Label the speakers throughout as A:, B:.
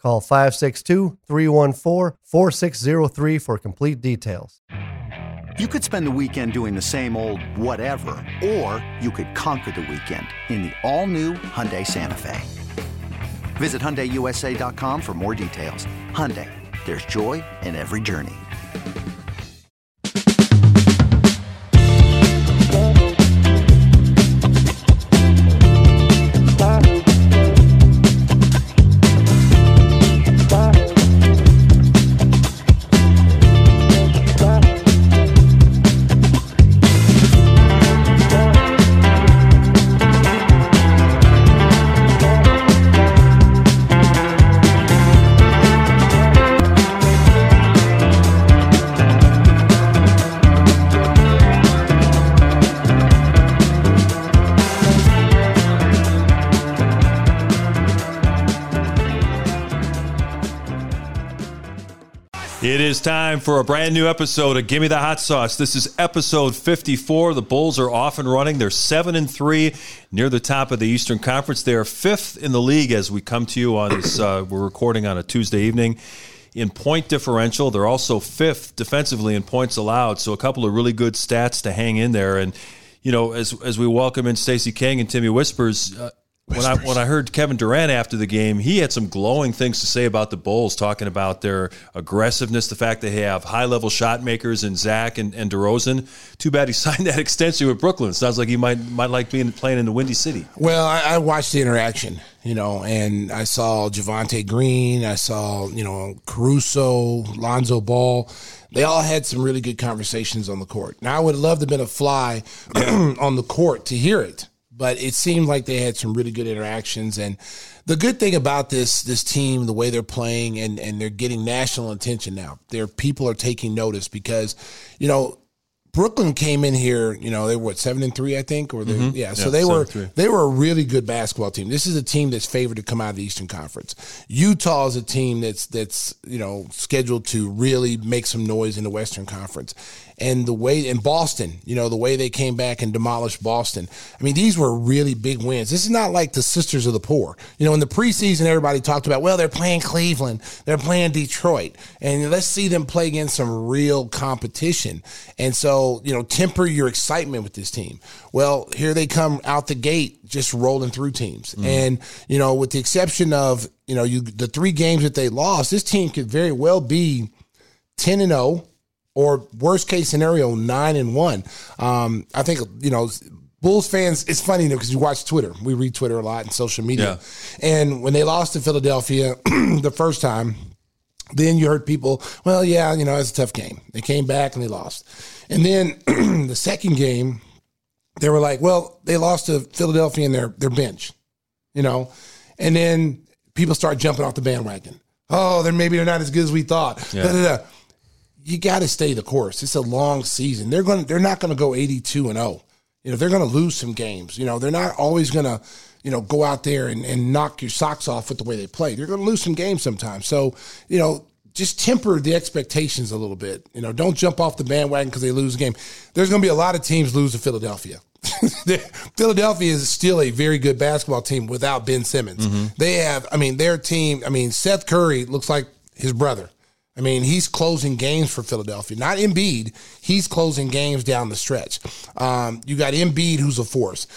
A: Call 562 314 4603 for complete details.
B: You could spend the weekend doing the same old whatever, or you could conquer the weekend in the all-new Hyundai Santa Fe. Visit HyundaiUSA.com for more details. Hyundai, there's joy in every journey.
C: It is time for a brand new episode of Gimme the Hot Sauce. This is episode 54. The Bulls are off and running. They're 7 and 3 near the top of the Eastern Conference. They are 5th in the league as we come to you on this uh, we're recording on a Tuesday evening. In point differential, they're also 5th defensively in points allowed. So a couple of really good stats to hang in there and you know, as as we welcome in Stacey King and Timmy Whispers, uh, when I when I heard Kevin Durant after the game, he had some glowing things to say about the Bulls, talking about their aggressiveness, the fact they have high level shot makers in Zach and, and DeRozan. Too bad he signed that extension with Brooklyn. Sounds like he might might like being playing in the Windy City.
D: Well, I, I watched the interaction, you know, and I saw Javonte Green, I saw you know Caruso, Lonzo Ball. They all had some really good conversations on the court. Now I would love to have been a fly on the court to hear it but it seemed like they had some really good interactions. And the good thing about this this team, the way they're playing, and and they're getting national attention now. Their people are taking notice because, you know, Brooklyn came in here, you know, they were what seven and three, I think, or mm-hmm. yeah. So yeah, they were they were a really good basketball team. This is a team that's favored to come out of the Eastern Conference. Utah is a team that's that's you know scheduled to really make some noise in the Western Conference and the way in Boston, you know, the way they came back and demolished Boston. I mean, these were really big wins. This is not like the Sisters of the Poor. You know, in the preseason, everybody talked about, well, they're playing Cleveland, they're playing Detroit, and let's see them play against some real competition. And so, you know, temper your excitement with this team. Well, here they come out the gate, just rolling through teams. Mm. And, you know, with the exception of, you know, you the three games that they lost, this team could very well be 10 and 0 or worst case scenario, nine and one. Um, I think you know. Bulls fans, it's funny because you watch Twitter. We read Twitter a lot and social media. Yeah. And when they lost to Philadelphia the first time, then you heard people, well, yeah, you know, it's a tough game. They came back and they lost. And then the second game, they were like, well, they lost to Philadelphia in their, their bench, you know? And then people start jumping off the bandwagon. Oh, they're maybe they're not as good as we thought. Yeah. Da, da, da you got to stay the course. It's a long season. They're going. They're not going to go eighty-two and zero. Oh. You know, they're going to lose some games. You know, they're not always going to, you know, go out there and, and knock your socks off with the way they play. They're going to lose some games sometimes. So, you know, just temper the expectations a little bit. You know, don't jump off the bandwagon because they lose a game. There's going to be a lot of teams lose to Philadelphia. Philadelphia is still a very good basketball team without Ben Simmons. Mm-hmm. They have, I mean, their team. I mean, Seth Curry looks like his brother. I mean, he's closing games for Philadelphia. Not Embiid. He's closing games down the stretch. Um, you got Embiid, who's a force.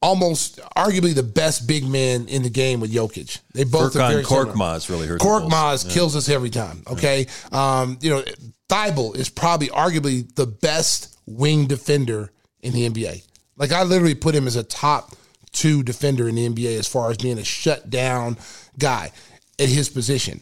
D: Almost, arguably the best big man in the game with Jokic. They both
C: Furkan
D: are very
C: Korkmaz really hurts.
D: Korkmaz yeah. kills us every time. Okay, yeah. um, you know, Thybulle is probably arguably the best wing defender in the NBA. Like I literally put him as a top two defender in the NBA as far as being a shut down guy at his position.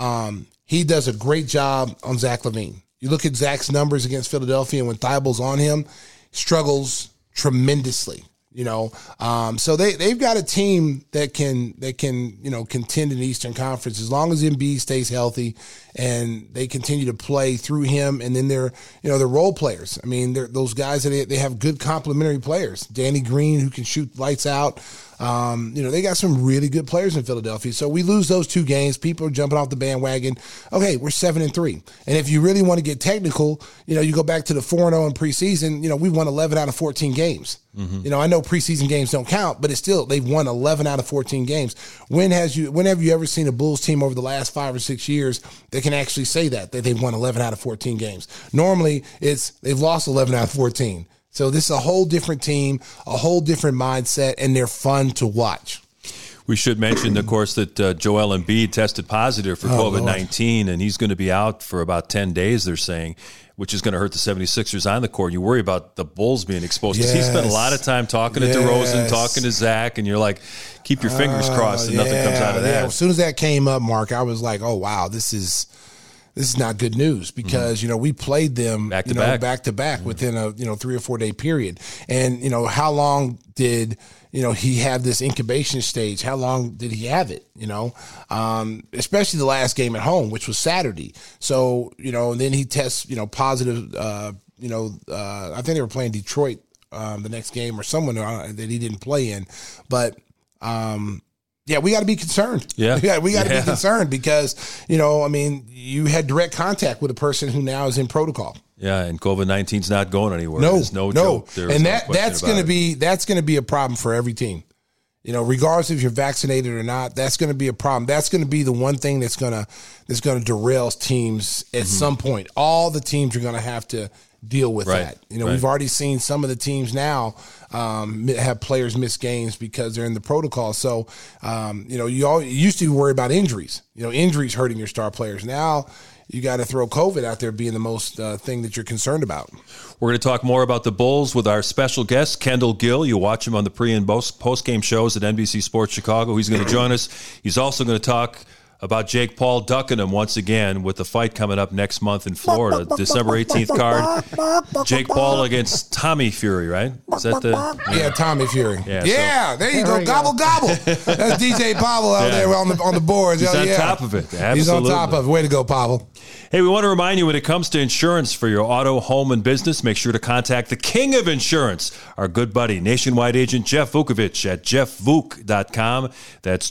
D: Um, he does a great job on Zach LaVine. You look at Zach's numbers against Philadelphia, and when Thybulle's on him, struggles tremendously. You know, um, so they they've got a team that can that can you know contend in the Eastern Conference as long as Embiid stays healthy and they continue to play through him. And then they're you know they're role players. I mean, they're those guys that they, they have good complementary players. Danny Green who can shoot lights out. Um, you know, they got some really good players in Philadelphia. So we lose those two games. People are jumping off the bandwagon. Okay, we're seven and three. And if you really want to get technical, you know, you go back to the four and zero in preseason. You know, we won eleven out of fourteen games. Mm-hmm. You know, I know preseason games don't count, but it's still they've won eleven out of fourteen games. When has you? When have you ever seen a Bulls team over the last five or six years that can actually say that that they've won eleven out of fourteen games? Normally, it's they've lost eleven out of fourteen. So this is a whole different team, a whole different mindset, and they're fun to watch.
C: We should mention, of course, that uh, Joel Embiid tested positive for
D: Oh,
C: COVID 19, and he's going to be out for about 10 days, they're saying, which is going to hurt the 76ers on the court. You worry about the Bulls being exposed because he spent a lot of time talking to DeRozan,
D: Yes.
C: talking to Zach, and you're like, keep your fingers crossed and nothing comes out of
D: Uh, Yeah,
C: that.
D: As soon as that came up, Mark, I was like, "Oh wow, this is this is not good news because you know we played them
C: Mm-hmm. Back to
D: you know,
C: back. Mm-hmm.
D: back to back within a you know three or four day period, and you know how long did you know he have this incubation stage? How long did he have it? You know, um, especially the last game at home, which was Saturday. So you know, and then he tests you know positive. Uh, you know, uh, I think they were playing Detroit um, the next game or someone uh, that he didn't play in, but. Um, yeah, we got to be concerned.
C: Yeah.
D: yeah, we got to
C: Yeah.
D: be concerned because you know, I mean, you had direct contact with a person who now is in protocol.
C: Yeah, and COVID 19's not going anywhere.
D: No,
C: There's no,
D: no,
C: joke.
D: And
C: no
D: that that's going to be that's going to be a problem for every team. You know, regardless if you're vaccinated or not, that's going to be a problem. That's going to be the one thing that's going to that's going to derail teams at
C: Mm-hmm.
D: some point. All the teams are going to have to deal with
C: Right,
D: that. You know,
C: right.
D: we've already seen some of the teams now um, have players miss games because they're in the protocol. So, um, you know, you, all, you used to worry about injuries. You know, injuries hurting your star players. Now you got to throw COVID out there being the most uh, thing that you're concerned about.
C: We're going to talk more about the Bulls with our special guest, Kendall Gill. You watch him on the pre and post game shows at NBC Sports Chicago. He's going to join us. He's also going to talk about Jake Paul ducking him once again with the fight coming up next month in Florida, December 18th card. Jake Paul against Tommy Fury, right? Is that the.
D: Yeah, Tommy Fury.
C: Yeah,
D: Yeah,
C: so-
D: there you
A: There
D: go.
A: we
D: Gobble
A: go.
D: gobble. That's DJ Pavel out
C: Yeah.
D: there on the on the boards.
C: He's
D: Oh,
C: on
D: yeah.
C: top of it.
D: He's on top of it. Way to go, Pavel.
C: Hey, we want to remind you when it comes to insurance for your auto, home, and business, make sure to contact the king of insurance, our good buddy, nationwide agent Jeff Vukovich at jeffvuk.com. That's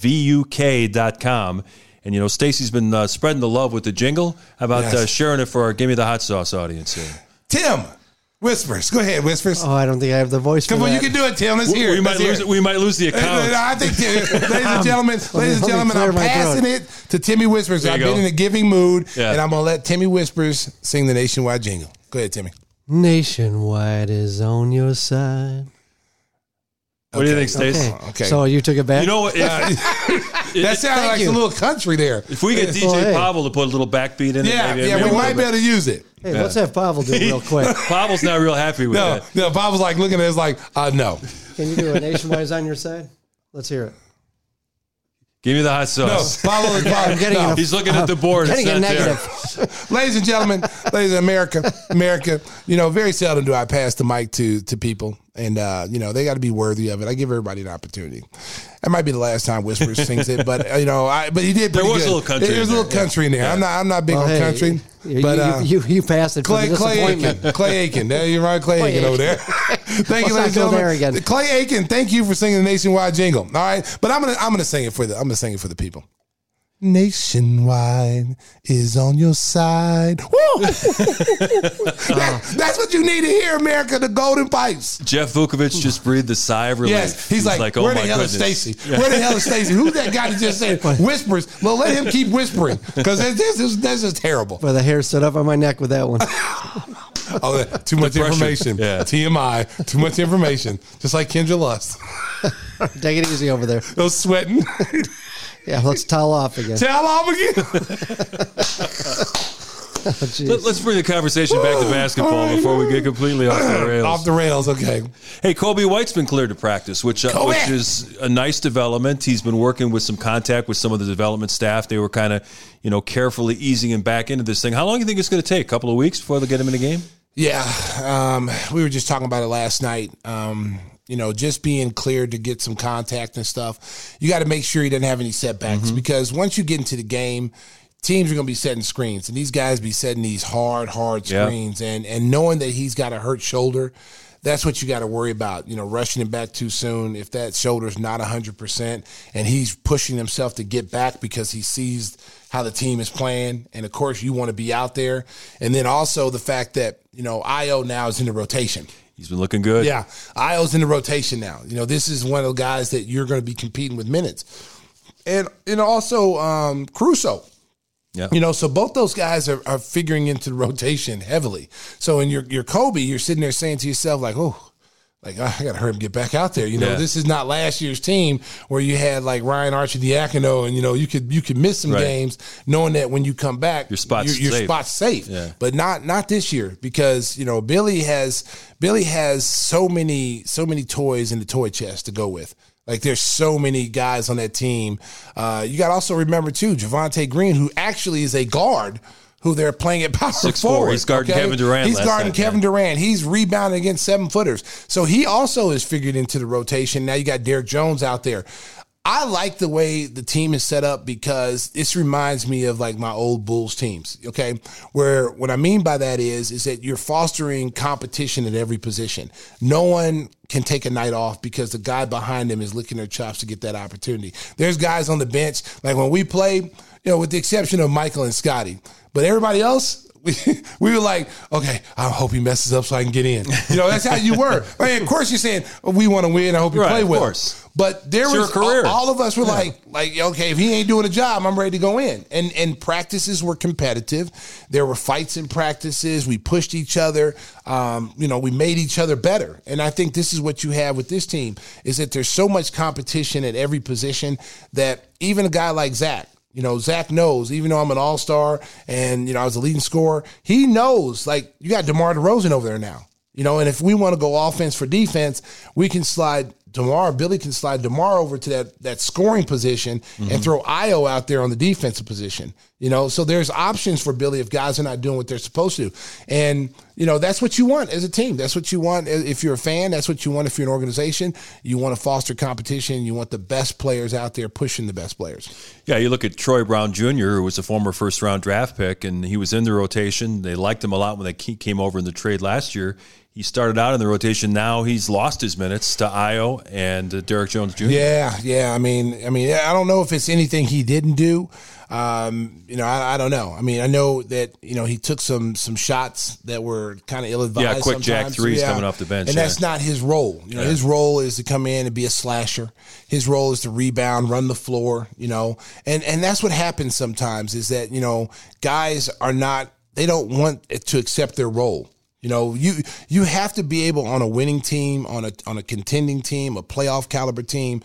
C: jeffvuk.com. And, you know, Stacey's been uh, spreading the love with the jingle. How about
D: Yes.
C: uh, sharing it for our Give Me the Hot Sauce audience here?
D: Tim, whispers. Go ahead, whispers.
A: Oh, I don't think I have the voice
D: Come
A: for
D: on, you can do it, Tim. Let's
C: We,
D: hear it.
C: we might lose,
D: it.
C: we might lose the account.
D: I think, ladies and gentlemen, ladies and gentlemen, I'm passing
A: throat.
D: it to Timmy Whispers. I've
C: you
D: been in a giving mood,
C: Yeah.
D: and I'm gonna let Timmy Whispers sing the nationwide jingle. Go ahead, Timmy.
A: Nationwide is on your side.
C: What do you think, Stacey?
A: Okay.
D: Okay.
A: So you took it back.
C: You know what? If,
D: That sounds like
A: you.
D: a little country there.
C: if we get DJ
A: Well, hey.
C: Pavel to put a little backbeat in it,
D: Yeah,
C: maybe,
D: yeah,
C: maybe
D: we might be able to use it.
A: hey, let's have Pavel do it real quick.
C: Pavel's not real happy with
D: No,
C: that.
D: no. Bob was like looking at us like, uh, no,
A: Can you do a nationwide is on your side? Let's hear it.
C: Give me the hot
D: no.
C: sauce.
D: Bob was
A: I'm getting
D: no.
A: a-
C: He's looking at the board.
A: Getting
C: It's
A: a negative.
D: Ladies and gentlemen, ladies in America, America, you know, very seldom do I pass the mic to to people, and uh, you know they got to be worthy of it. I give everybody an opportunity. That might be the last time Whispers sings it, but uh, you know, I but he did.
C: There
D: pretty
C: was a little country
D: There was a little
C: there.
D: country in there. I'm not. I'm not big
A: Well,
D: on
A: hey,
D: country,
A: You,
D: but
A: you,
D: uh,
A: you, you passed it
D: Clay
A: the
D: Clay. Aiken, Clay Aiken. There you're right, Clay,
A: Clay
D: Aiken over there. thank you,
A: Let's
D: ladies and
A: go there
D: gentlemen.
A: again.
D: Clay Aiken, thank you for singing the nationwide jingle. All right, but I'm gonna I'm gonna sing it for the I'm gonna sing it for the people. Nationwide is on your side. Woo! Ah. That- that's what you need to hear, America. The Golden Pipes.
C: Jeff Vukovic just breathed a sigh of relief.
D: Yes, he's, like,
C: oh
D: where the
C: my
D: hell
C: goodness.
D: is Stacey? Where the hell is Stacey? Who's that guy that just said whispers? Well, let him keep whispering because this is this is terrible.
A: But the hair stood up on my neck with that one.
D: Oh, too much
C: Depression.
D: information.
C: Yeah.
D: TMI. Too much information. Just like Kendra Lust.
A: Take it easy over there.
D: Those sweating.
A: Yeah, let's towel off again.
D: Tell off again.
A: Oh, jeez.
C: Let, us bring the conversation back to basketball before we get completely off the rails.
D: Off the rails. Okay.
C: hey, Coby White's been cleared to practice, which uh, which is a nice development. He's been working with some contact with some of the development staff. They were kind of, you know, carefully easing him back into this thing. How long do you think it's going to take? A couple of weeks before they get him in the game?
D: Yeah. Um, we were just talking about it last night. Um, you know, just being cleared to get some contact and stuff. You got to make sure he doesn't have any setbacks
C: Mm-hmm.
D: because once you get into the game, teams are going to be setting screens, and these guys be setting these hard, hard
C: Yeah.
D: screens, and and knowing that he's got a hurt shoulder. That's what you got to worry about. You know, rushing him back too soon. If that shoulder's not 100% and he's pushing himself to get back because he sees how the team is playing. And of course, you want to be out there. And then also the fact that, you know, Ayo now is in the rotation.
C: He's been looking good.
D: Yeah, Ayo's in the rotation now. You know, this is one of the guys that you're going to be competing with minutes, and and also um, Caruso.
C: Yeah.
D: You know, so both those guys are, are figuring into the rotation heavily. So in your your Coby, you're sitting there saying to yourself like, oh. Like I got to hurry him get back out there. You know,
C: Yeah.
D: this is not last year's team where you had like Ryan Arcidiacono, and you know you could you could miss some
C: Right.
D: games knowing that when you come back,
C: Your spot's
D: your, your
C: safe.
D: spot's safe.
C: Yeah.
D: But not not this year because you know Billy has Billy has so many so many toys in the toy chest to go with. Like there's so many guys on that team. Uh, you got to also remember too Javonte Green, who actually is a guard. Who they're playing at power
C: 6'4".
D: forward?
C: He's guarding Kevin Durant
D: He's guarding
C: night,
D: Kevin
C: yeah.
D: Durant. He's rebounding against seven footers. So he also is figured into the rotation. Now you got Derrick Jones out there. I like the way the team is set up because this reminds me of like my old Bulls teams. Okay. Where what I mean by that is, is that you're fostering competition at every position. No one can take a night off because the guy behind them is licking their chops to get that opportunity. There's guys on the bench, like when we play, you know, with the exception of Michael and Scottie, but everybody else, we, we were like, okay, I hope he messes up so I can get in. You know, that's how you were. I mean, of course, you're saying we want to win. I hope you
C: Right,
D: play
C: of
D: well.
C: course.
D: But there
C: It's
D: was
C: career.
D: all, all of us were like, like okay, if he ain't doing a job, I'm ready to go in. And and practices were competitive. There were fights in practices. We pushed each other. Um, you know, we made each other better. And I think this is what you have with this team is that there's so much competition at every position that even a guy like Zach. You know, Zach knows, even though I'm an all star and, you know, I was a leading scorer, he knows, like, you got DeMar DeRozan over there now. You know, and if we want to go offense for defense, we can slide DeMar, Billy can slide DeMar over to that that scoring position and mm-hmm. throw Ayo out there on the defensive position. You know, so there's options for Billy if guys are not doing what they're supposed to. And, you know, that's what you want as a team. That's what you want if you're a fan. That's what you want if you're an organization. You want to foster competition. You want the best players out there pushing the best players.
C: Yeah, you look at Troy Brown Jr., who was a former first round draft pick, and he was in the rotation. They liked him a lot when they came over in the trade last year. He started out in the rotation. Now he's lost his minutes to Ayo and uh, Derrick Jones Jr.
D: Yeah, yeah. I mean, I mean, I don't know if it's anything he didn't do. Um, you know, I, I don't know. I mean, I know that you know he took some some shots that were kind of ill advised.
C: Yeah, quick jack
D: sometimes.
C: threes coming off the bench,
D: and
C: yeah.
D: that's not his role. You know, his role is to come in and be a slasher. His role is to rebound, run the floor. You know, and and that's what happens sometimes is that you know guys are not they don't want to accept their role. You know, you you have to be able on a winning team, on a on a contending team, a playoff caliber team.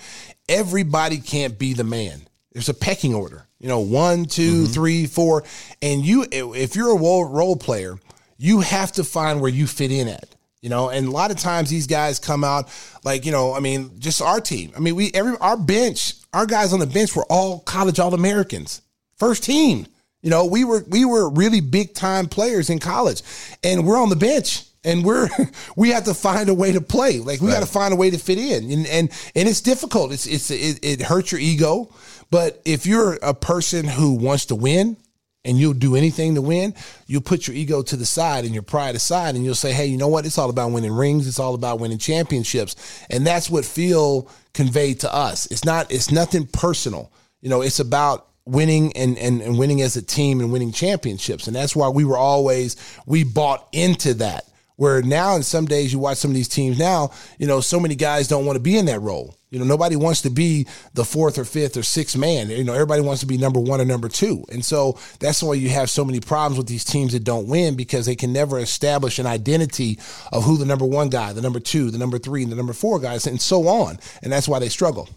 D: Everybody can't be the man. There's a pecking order. You know, one, two, mm-hmm. three, four, and you if you're a role, role player, you have to find where you fit in at. You know, and a lot of times these guys come out like you know, I mean, just our team. I mean, we every our bench, our guys on the bench were all college all Americans, first team. You know, we were we were really big time players in college, and we're on the bench, and we're we have to find a way to play. Like we got to find a way to fit in, and and and it's difficult. It's it's it, it hurts your ego, but if you're a person who wants to win, and you'll do anything to win, you'll put your ego to the side and your pride aside, and you'll say, "Hey, you know what? It's all about winning rings. It's all about winning championships." And that's what Phil conveyed to us. It's not. It's nothing personal. You know, it's about winning and, and, and winning as a team and winning championships. And that's why we were always we bought into that. Where now in some days you watch some of these teams now, you know, so many guys don't want to be in that role. You know, nobody wants to be the fourth or fifth or sixth man. You know, everybody wants to be number one or number two. And so that's why you have so many problems with these teams that don't win because they can never establish an identity of who the number one guy, the number two, the number three, and the number four guys, and so on. And that's why they struggle.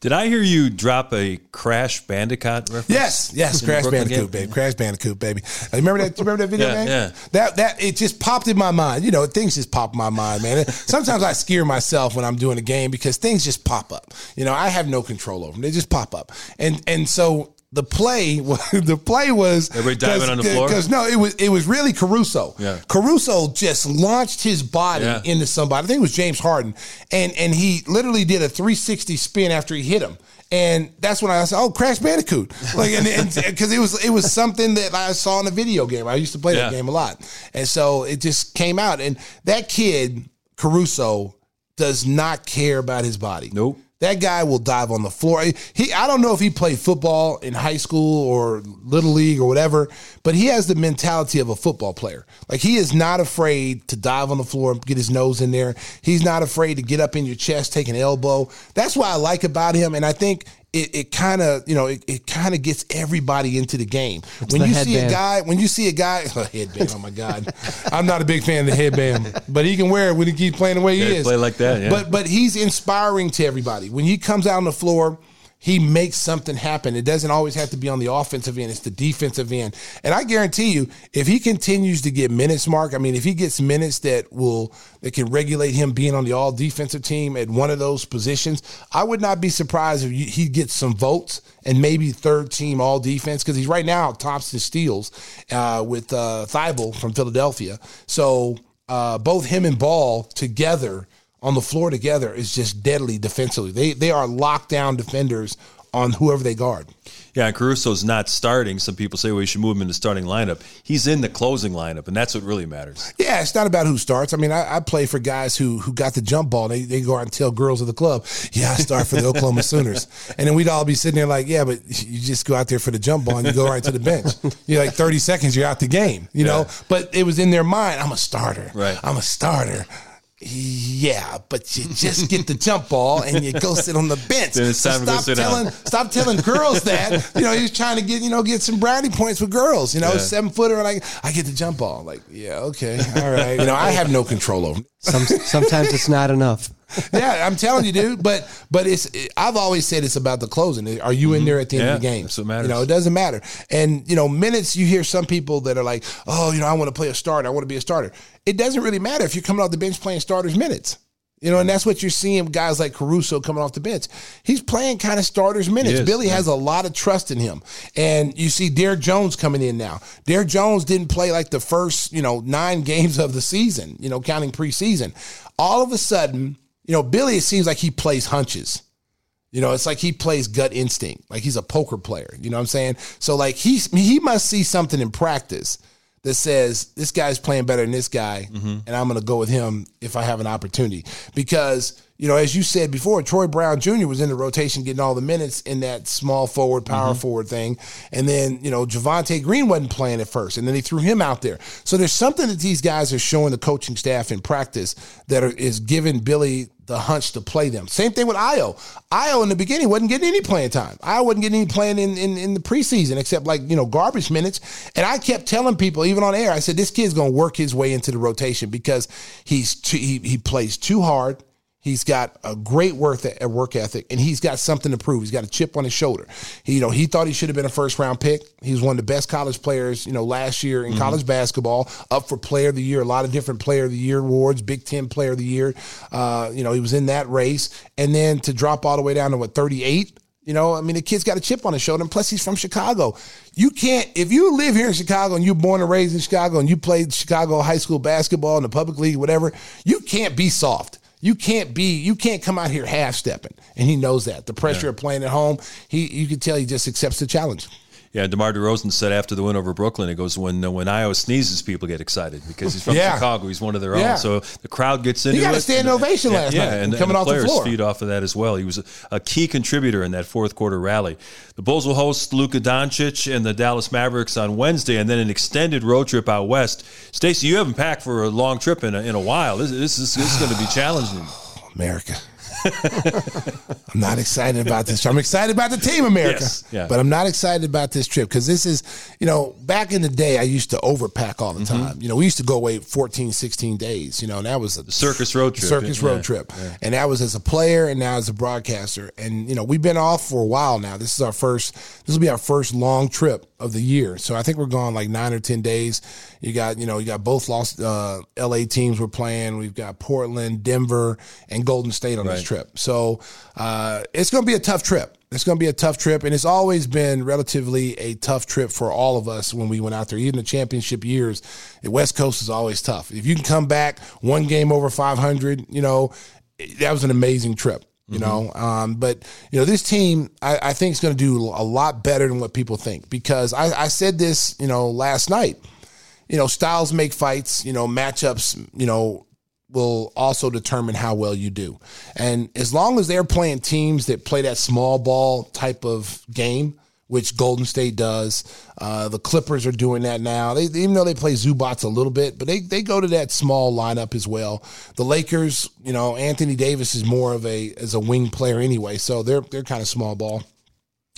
C: Did I hear you drop a Crash Bandicoot reference?
D: Yes, yes, Crash Bandicoot, baby, Crash Bandicoot, baby. Remember that? Remember that video
C: Yeah,
D: game?
C: yeah.
D: That that it just popped in my mind. You know, things just pop in my mind, man. Sometimes I scare myself when I'm doing a game because things just pop up. You know, I have no control over them; they just pop up. And and so the play the play was
C: everybody diving on the floor
D: because no it was it was really Caruso.
C: Yeah.
D: Caruso just launched his body
C: Yeah.
D: into somebody. I think it was James Harden, and and he literally did a 360 spin after he hit him. And that's when I said, "Oh, Crash Bandicoot!" Like, and because it was it was something that I saw in a video game. I used to play that game a lot, and so it just came out. And that kid Caruso does not care about his body.
C: Nope.
D: That guy will dive on the floor. He, I don't know if he played football in high school or little league or whatever, but he has the mentality of a football player. Like he is not afraid to dive on the floor and get his nose in there. He's not afraid to get up in your chest, take an elbow. That's what I like about him, and I think it, it kind of you know it, it kind of gets everybody into the game. when
A: the
D: you see a guy, when you see a guy, headband. Oh my god, I'm not a big fan of the headband, but he can wear it when he keeps playing the way he
C: he
D: is.
C: play like that, yeah.
D: But but he's inspiring to everybody. When he comes out on the floor, he makes something happen. It doesn't always have to be on the offensive end, it's the defensive end. And I guarantee you, if he continues to get minutes, Mark, I mean, if he gets minutes that will that can regulate him being on the all defensive team at one of those positions, I would not be surprised if you- he gets some votes and maybe third team all defense because he's right now tops in steals uh, with uh, Thybulle from Philadelphia. So uh, both him and Ball together on the floor together is just deadly defensively. They they are lockdown defenders on whoever they guard.
C: Yeah, and Caruso's not starting. Some people say, well, you should move him in the starting lineup. He's in the closing lineup, and that's what really matters.
D: Yeah, it's not about who starts. I mean, I, I play for guys who who got the jump ball. They they go out and tell girls of the club, yeah, I start for the Oklahoma Sooners, and then we'd all be sitting there like, yeah, but you just go out there for the jump ball and you go right to the bench. You're like 30 seconds, you're out the game, you know.
C: Yeah.
D: But it was in their mind, I'm a starter.
C: Right.
D: I'm a starter. Yeah, but you just get the jump ball and you go sit on the bench.
C: Then it's time to go
D: stop
C: sit down.
D: telling stop telling girls that. You know, he's trying to get you know get some brownie points with girls. You know,
C: Yeah.
D: seven footer, like I get the jump ball. Like, yeah, okay, all right. You know, I have no control over.
A: Some, sometimes it's not enough.
D: Yeah, I'm telling you, dude. But but it's I've always said it's about the closing. Are you in mm-hmm. there at the end of the game?
C: that's what matters.
D: You know, it doesn't matter. And you know, minutes. You hear some people that are like, oh, you know, I want to play a starter. I want to be a starter. It doesn't really matter if you're coming off the bench playing starters minutes. You know, and that's what you're seeing guys like Caruso coming off the bench. He's playing kind of starters minutes.
C: Is,
D: Billy
C: yeah.
D: has a lot of trust in him. And you see Derrick Jones coming in now. Derrick Jones didn't play like the first, you know, nine games of the season, you know, counting preseason. All of a sudden, you know, Billy, it seems like he plays hunches. You know, it's like he plays gut instinct, like he's a poker player. You know what I'm saying? So like he's he must see something in practice that says this guy's playing better than this guy, mm-hmm. and I'm going to go with him if I have an opportunity. Because you know, as you said before, Troy Brown Jr. was in the rotation getting all the minutes in that small forward, power mm-hmm. forward thing, and then you know Javonte Green wasn't playing at first, and then he threw him out there. So there's something that these guys are showing the coaching staff in practice that are, is giving Billy the hunch to play them. Same thing with Ayo. Ayo in the beginning wasn't getting any playing time. Ayo wasn't getting any playing in, in, in the preseason except like, you know, garbage minutes. And I kept telling people, even on air, I said, this kid's going to work his way into the rotation because he's too, he, he plays too hard. He's got a great work work ethic, and he's got something to prove. He's got a chip on his shoulder. He, you know, he thought he should have been a first round pick. He was one of the best college players, you know, last year in college basketball. Up for Player of the Year, a lot of different Player of the Year awards, Big Ten Player of the Year. Uh, you know, he was in that race, and then to drop all the way down to what thirty eight. You know, I mean, the kid's got a chip on his shoulder, and plus he's from Chicago. You can't, if you live here in Chicago and you're born and raised in Chicago and you played Chicago high school basketball in the public league, whatever, you can't be soft. You can't be, you can't come out here half stepping. And he knows that. The pressure of playing at home, he you can tell he just accepts the challenge.
C: Yeah, DeMar DeRozan said after the win over Brooklyn, it goes, when uh, when Iowa sneezes, people get excited because he's from
D: Yeah.
C: Chicago. He's one of their
D: Yeah.
C: own. So the crowd gets into
D: got a standing
C: And-
D: ovation
C: yeah,
D: last
C: yeah,
D: night,
C: and, and
D: coming
C: the
D: off the
C: players
D: floor.
C: feed off of that as well. He was a, a key contributor in that fourth quarter rally. The Bulls will host Luka Doncic and the Dallas Mavericks on Wednesday, and then an extended road trip out west. Stacey, you haven't packed for a long trip in a, in a while. This, this is, this is going to be challenging.
D: America. I'm not excited about this. I'm excited about the team, America.
C: Yes, yeah.
D: But I'm not excited about this trip because this is, you know, back in the day, I used to overpack all the
C: Mm-hmm.
D: time. You know, we used to go away 14, 16 days. You know, and that was a
C: circus road trip.
D: Circus
C: Yeah,
D: road trip. And that was as a player and now as a broadcaster. And, you know, we've been off for a while now. This is our first, this will be our first long trip of the year. So I think we're gone like nine or 10 days. You got, you know, you got both lost, uh, LA teams we're playing. We've got Portland, Denver, and Golden State on this
C: Right.
D: Trip. So, uh, it's going to be a tough trip. It's going to be a tough trip, and it's always been relatively a tough trip for all of us when we went out there. Even the championship years, the West Coast is always tough. If you can come back one game over 500, you know, that was an amazing trip. You mm-hmm. know, um, but you know this team, I, I think is going to do a lot better than what people think because I, I said this, you know, last night. You know, styles make fights. You know, matchups. You know, will also determine how well you do. And as long as they're playing teams that play that small ball type of game, which Golden State does, uh, the Clippers are doing that now. They, even though they play Zubac a little bit, but they, they go to that small lineup as well. The Lakers, you know, Anthony Davis is more of a as a wing player anyway, so they're they're kind of small ball.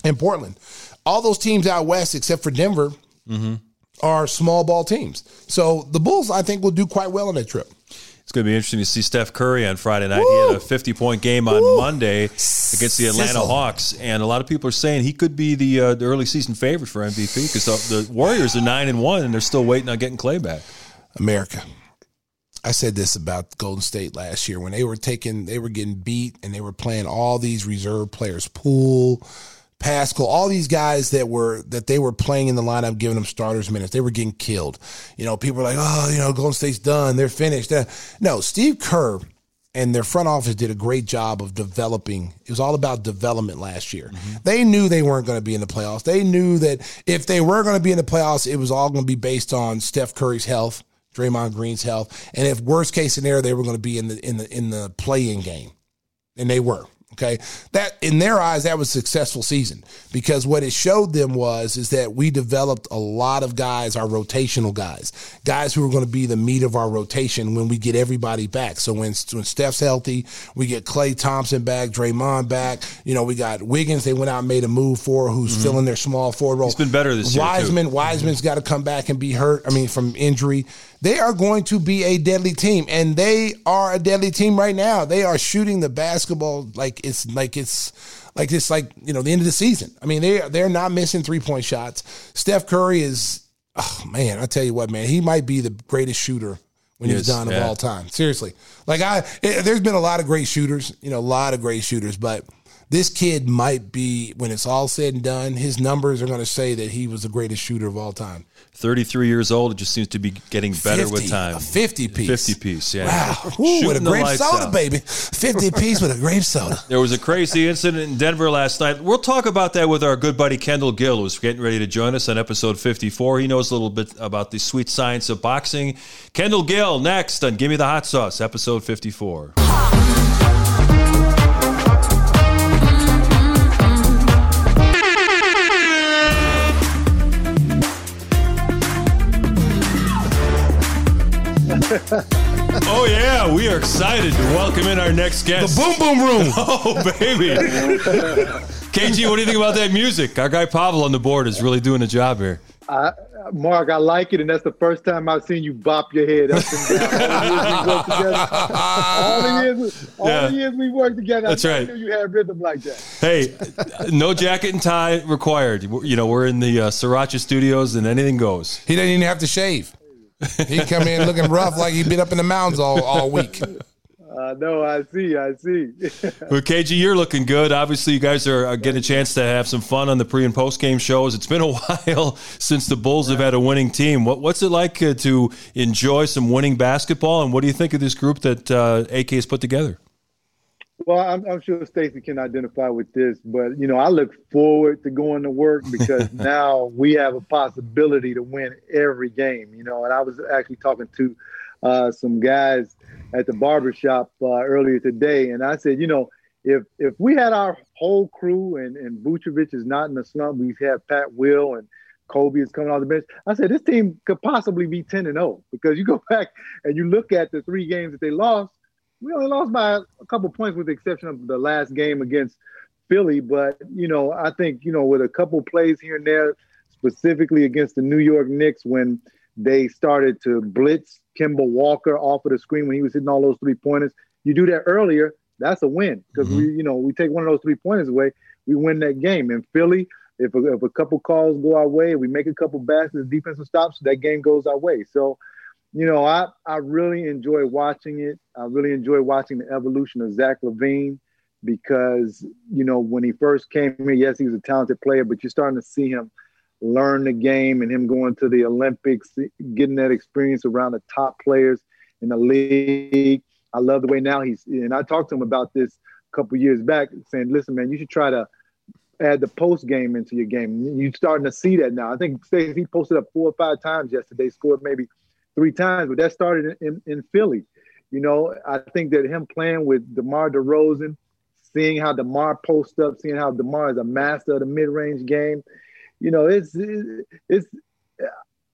D: And Portland, all those teams out west except for Denver. Mm-hmm. Are small ball teams. So the Bulls, I think, will do quite well on that trip.
C: It's going to be interesting to see Steph Curry on Friday night. Woo! He had a 50 point game on Woo! Monday against the Atlanta Sizzle. Hawks, and a lot of people are saying he could be the, uh, the early season favorite for MVP because the, the Warriors are nine and one, and they're still waiting on getting Klay back.
D: America. I said this about Golden State last year when they were taking, they were getting beat, and they were playing all these reserve players, Poole, Paschall, all these guys that were that they were play-in in the lineup, giving them starters minutes, they were getting killed. You know, people were like, "Oh, you know, Golden State's done, they're finished." No, Steve Kerr and their front office did a great job of developing. It was all about development last year. Mm-hmm. They knew they weren't going to be in the playoffs. They knew that if they were going to be in the playoffs, it was all going to be based on Steph Curry's health, Draymond Green's health, and if worst case scenario, they were going to be in the in the in the playing game, and they were. Okay. That in their eyes, that was a successful season because what it showed them was is that we developed a lot of guys, our rotational guys, guys who are going to be the meat of our rotation when we get everybody back. So when when Steph's healthy, we get Klay Thompson back, Draymond back. You know, we got Wiggins. They went out and made a move for who's mm-hmm. filling their small forward role.
C: He's been better this
D: Wiseman, year. Wiseman, Wiseman's got to come back and be hurt. I mean, from injury they are going to be a deadly team and they are a deadly team right now. They are shooting the basketball like it's like it's like it's like you know the end of the season. I mean they they're not missing three point shots. Steph curry is oh man i tell you what man he might be the greatest shooter when he's done yeah. of all time. Seriously. Like i it, there's been a lot of great shooters you know a lot of great shooters but this kid might be when it's all said and done his numbers are going to say that he was the greatest shooter of all time
C: 33 years old. It just seems to be getting better
D: 50,
C: with time.
D: A 50 piece.
C: 50 piece, yeah.
D: Wow. Ooh, with a grape soda, out. baby. 50 piece with a grape soda.
C: There was a crazy incident in Denver last night. We'll talk about that with our good buddy Kendall Gill, who's getting ready to join us on episode 54. He knows a little bit about the sweet science of boxing. Kendall Gill, next on Give Me the Hot Sauce, episode 54. Oh yeah, we are excited to welcome in our next guest.
D: The Boom Boom Room.
C: Oh baby. KG, what do you think about that music? Our guy Pavel on the board is really doing a job here.
E: Uh, Mark, I like it, and that's the first time I've seen you bop your head up and down. all the years, all yeah. the years we worked together,
C: that's
E: I
C: right.
E: knew you had rhythm like that.
C: Hey, no jacket and tie required. You know, we're in the uh, Sriracha Studios, and anything goes.
D: He doesn't even have to shave. He come in looking rough like he been up in the mountains all, all week.
E: Uh, no, I see, I see.
C: well, KG, you're looking good. Obviously, you guys are, getting a chance to have some fun on the pre and post game shows. It's been a while since the Bulls have had a winning team. What, what's it like uh, to enjoy some winning basketball? And what do you think of this group that uh, AK has put together?
E: Well, I'm, I'm sure Stacey can identify with this, but you know, I look forward to going to work because now we have a possibility to win every game. You know, and I was actually talking to uh, some guys at the barbershop uh, earlier today, and I said, you know, if if we had our whole crew and and Vucevic is not in the slump, we have Pat Will and Coby is coming off the bench. I said this team could possibly be 10 and 0 because you go back and you look at the three games that they lost we only lost by a couple points with the exception of the last game against Philly. But, you know, I think, you know, with a couple plays here and there, specifically against the New York Knicks when they started to blitz Kemba Walker off of the screen when he was hitting all those three pointers. You do that earlier, that's a win because mm-hmm. we, you know, we take one of those three pointers away, we win that game. In Philly, if a, if a couple calls go our way, we make a couple baskets, defensive stops, that game goes our way. So you know, I, I really enjoy watching it. I really enjoy watching the evolution of Zach LaVine because you know when he first came here, yes, he was a talented player, but you're starting to see him learn the game and him going to the Olympics, getting that experience around the top players in the league. I love the way now he's and I talked to him about this a couple years back, saying, "Listen, man, you should try to." add the post game into your game. You're starting to see that now. I think he posted up four or five times yesterday, scored maybe three times, but that started in, in, Philly. You know, I think that him playing with DeMar DeRozan, seeing how DeMar posts up, seeing how DeMar is a master of the mid-range game, you know, it's it's.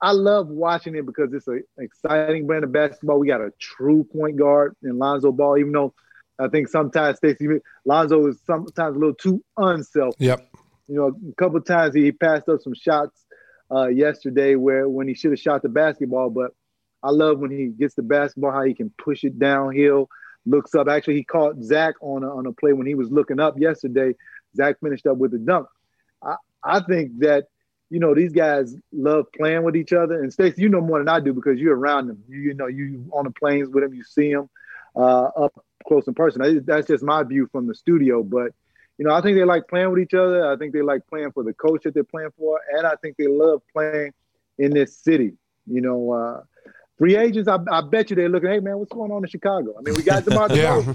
E: I love watching it because it's an exciting brand of basketball. We got a true point guard in Lonzo Ball, even though I think sometimes Stacey Lonzo is sometimes a little too unselfish.
D: Yep.
E: You know, a couple times he passed up some shots uh, yesterday where when he should have shot the basketball, but I love when he gets the basketball, how he can push it downhill, looks up. Actually, he caught Zach on a, on a play when he was looking up yesterday. Zach finished up with a dunk. I, I think that, you know, these guys love playing with each other. And Stacey, you know more than I do because you're around them. You, you know, you on the planes with them, you see them uh, up close in person. That's just my view from the studio. But, you know, I think they like playing with each other. I think they like playing for the coach that they're playing for. And I think they love playing in this city. You know, uh, Free agents, I, I bet you they're looking, hey, man, what's going on in Chicago? I mean, we got DeMar
D: yeah.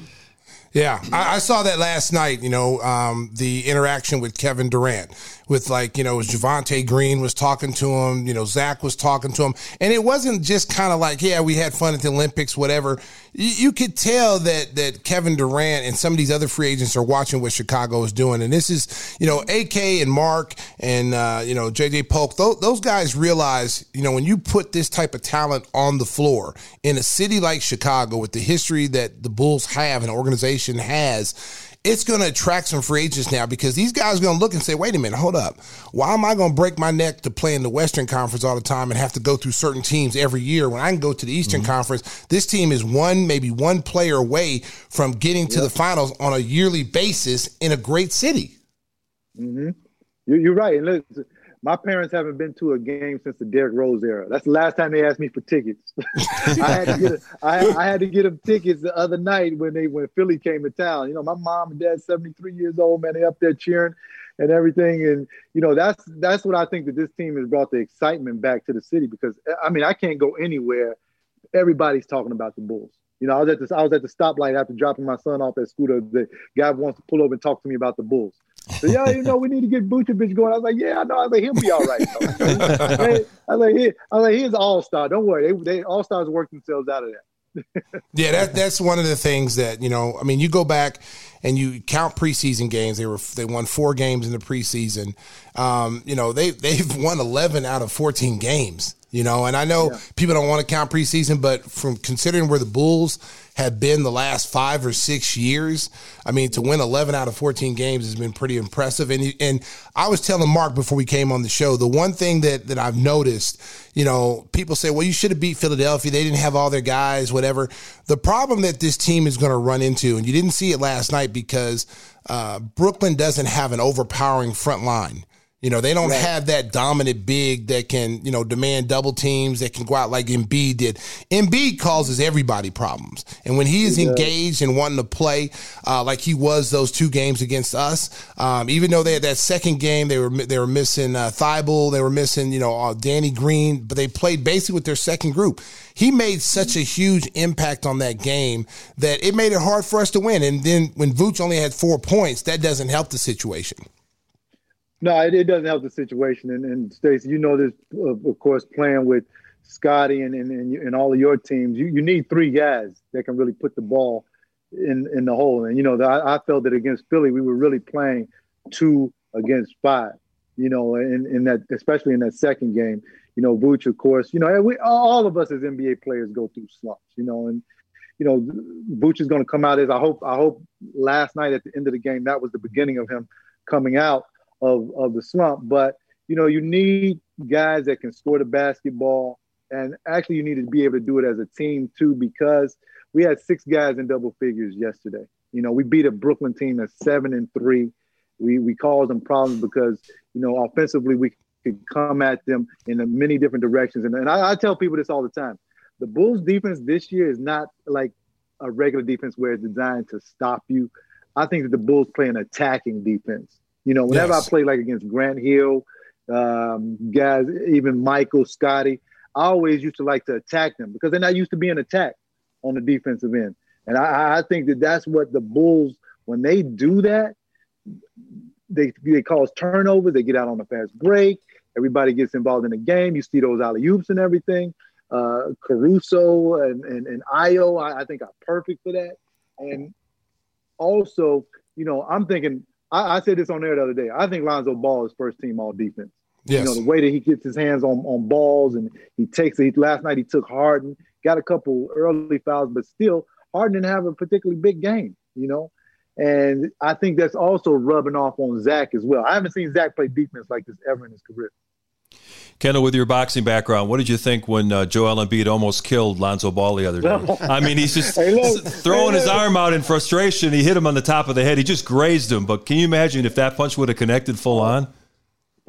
D: Yeah, I, I, saw that last night. You know, um, the interaction with Kevin Durant, with like you know, Javonte Green was talking to him. You know, Zach was talking to him, and it wasn't just kind of like, yeah, we had fun at the Olympics, whatever. You, you, could tell that that Kevin Durant and some of these other free agents are watching what Chicago is doing, and this is you know, AK and Mark and uh, you know JJ Polk. Those, those guys realize you know when you put this type of talent on the floor in a city like Chicago with the history that the Bulls have, an organization organization has, it's going to attract some free agents now because these guys are going to look and say, wait a minute, hold up. Why am I going to break my neck to play in the Western Conference all the time and have to go through certain teams every year when I can go to the Eastern mm-hmm. Conference? This team is one, maybe one player away from getting to yep. the finals on a yearly basis in a great city.
E: Mm-hmm. You're right. And look, my parents haven't been to a game since the Derrick Rose era. That's the last time they asked me for tickets. I had to get a, I, I had to get them tickets the other night when they when Philly came to town. You know, my mom and dad, 73 years old, man, they up there cheering and everything. And you know, that's that's what I think that this team has brought the excitement back to the city because I mean, I can't go anywhere. Everybody's talking about the Bulls. You know, I was at the I was at the stoplight after dropping my son off at school. The guy wants to pull over and talk to me about the Bulls. So, yeah, you know, we need to get Vucevic going. I was like, yeah, I know. I was like, he'll be all right. I was like, he, I was like, he's all star. Don't worry, they, they all stars work themselves out of that.
D: yeah, that that's one of the things that you know. I mean, you go back and you count preseason games. They were they won four games in the preseason. Um, you know, they they've won eleven out of fourteen games you know. And I know yeah. people don't want to count preseason, but from considering where the Bulls have been the last five or six years, I mean, to win 11 out of 14 games has been pretty impressive. And and I was telling Mark before we came on the show, the one thing that that I've noticed, you know, people say, well, you should have beat Philadelphia. They didn't have all their guys, whatever. The problem that this team is going to run into, and you didn't see it last night because uh, Brooklyn doesn't have an overpowering front line. You know, they don't right. have that dominant big that can, you know, demand double teams that can go out like Embiid did. Embiid causes everybody problems. And when he is he engaged and wanting to play uh, like he was those two games against us, um, even though they had that second game, they were they were missing uh, Thybulle, they were missing, you know, uh, Danny Green, but they played basically with their second group. He made such a huge impact on that game that it made it hard for us to win. And then when Vooch only had four points, that doesn't help the situation.
E: No, it, it doesn't help the situation. And, and Stacey, you know this, of, course, playing with Scottie and, and, and, and, all of your teams, you, you need three guys that can really put the ball in, in the hole. And, you know, the, I, felt that against Philly, we were really playing two against five, you know, in, in that, especially in that second game. You know, Vooch, of course, you know, we, all of us as NBA players go through slumps, you know, and, you know, Vooch is going to come out as I hope, I hope last night at the end of the game, that was the beginning of him coming out of, of the slump. But, you know, you need guys that can score the basketball. And actually, you need to be able to do it as a team, too, because we had six guys in double figures yesterday. You know, we beat a Brooklyn team that's seven and three. We, we caused them problems because, you know, offensively, we could come at them in many different directions. And, and I, I tell people this all the time. The Bulls defense this year is not like a regular defense where it's designed to stop you. I think that the Bulls play an attacking defense. You know, whenever yes. I play like against Grant Hill, um, guys, even Michael, Scottie, I always used to like to attack them because they're not used to being attacked on the defensive end. And I, I think that that's what the Bulls, when they do that, they they cause turnovers. They get out on a fast break. Everybody gets involved in the game. You see those alley oops and everything. Uh, Caruso and, and, and Ayo, I, I think are perfect for that. And also, you know, I'm thinking, I, I, said this on there the other day. I think Lonzo Ball is first team all defense. Yes. You know, the way that he gets his hands on, on balls and he takes it. Last night he took Harden, got a couple early fouls, but still, Harden didn't have a particularly big game, you know? And I think that's also rubbing off on Zach as well. I haven't seen Zach play defense like this ever in his career.
C: Kendall, with your boxing background, what did you think when uh, Joel Embiid almost killed Lonzo Ball the other day? I mean, he's just look, throwing his arm out in frustration. He hit him on the top of the head. He just grazed him. But can you imagine if that punch would have connected full on?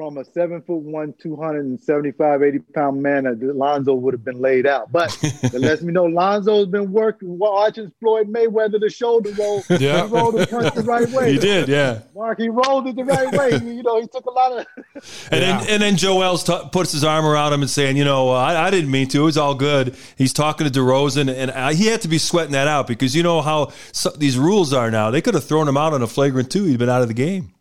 E: From a seven foot one, 275, 80 pound man, Lonzo would have been laid out. But it lets me know Lonzo's been working, watching Floyd Mayweather the shoulder roll. Yeah. He rolled the punch the right way.
C: He did, yeah.
E: Mark, he rolled it the right way. you know, he took a lot of.
C: and yeah. then and then Joel's t- puts his arm around him and saying, you know, uh, I, I, didn't mean to. It was all good. He's talking to DeRozan, and uh, he had to be sweating that out because you know how so, these rules are now. They could have thrown him out on a flagrant two. He'd been out of the game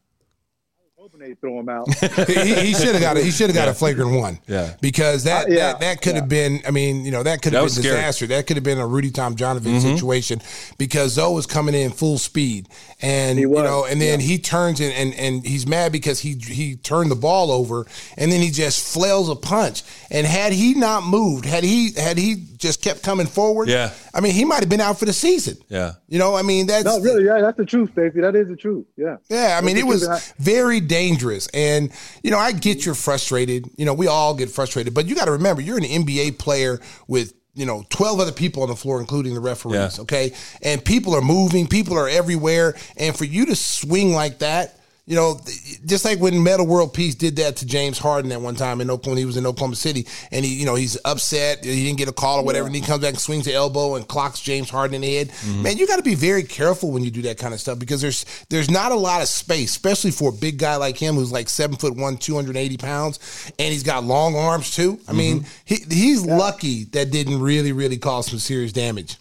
E: they throw him out.
D: he, he should have got a, he should have got yeah. a flagrant one.
C: Yeah,
D: because that uh, yeah. that, that could have yeah. been. I mean, you know, that could have been disaster. That could have been a Rudy Tomjanovich mm-hmm. situation because Zo was coming in full speed, and you know, and then he turns and, and and he's mad because he he turned the ball over, and then he just flails a punch. And had he not moved, had he had he just kept coming forward,
C: yeah,
D: I mean, he might have been out for the season.
C: Yeah,
D: you know, I mean, that's
E: no, really, yeah, that's the truth, Stacey. That is the truth. Yeah,
D: yeah. I mean, it was very dangerous, and you know, I get you're frustrated. You know, we all get frustrated, but you got to remember, you're an NBA player with you know 12 other people on the floor including the referees yeah. okay and people are moving people are everywhere and for you to swing like that you know, just like when Metta World Peace did that to James Harden at one time in Oklahoma, he was in Oklahoma City, and he, you know, he's upset, he didn't get a call or whatever, yeah. and he comes back and swings the elbow and clocks James Harden in the head. Mm-hmm. Man, you got to be very careful when you do that kind of stuff because there's there's not a lot of space, especially for a big guy like him who's like seven foot one, two hundred eighty pounds, and he's got long arms too. I mm-hmm. mean, he he's yeah. lucky that didn't really really cause some serious damage.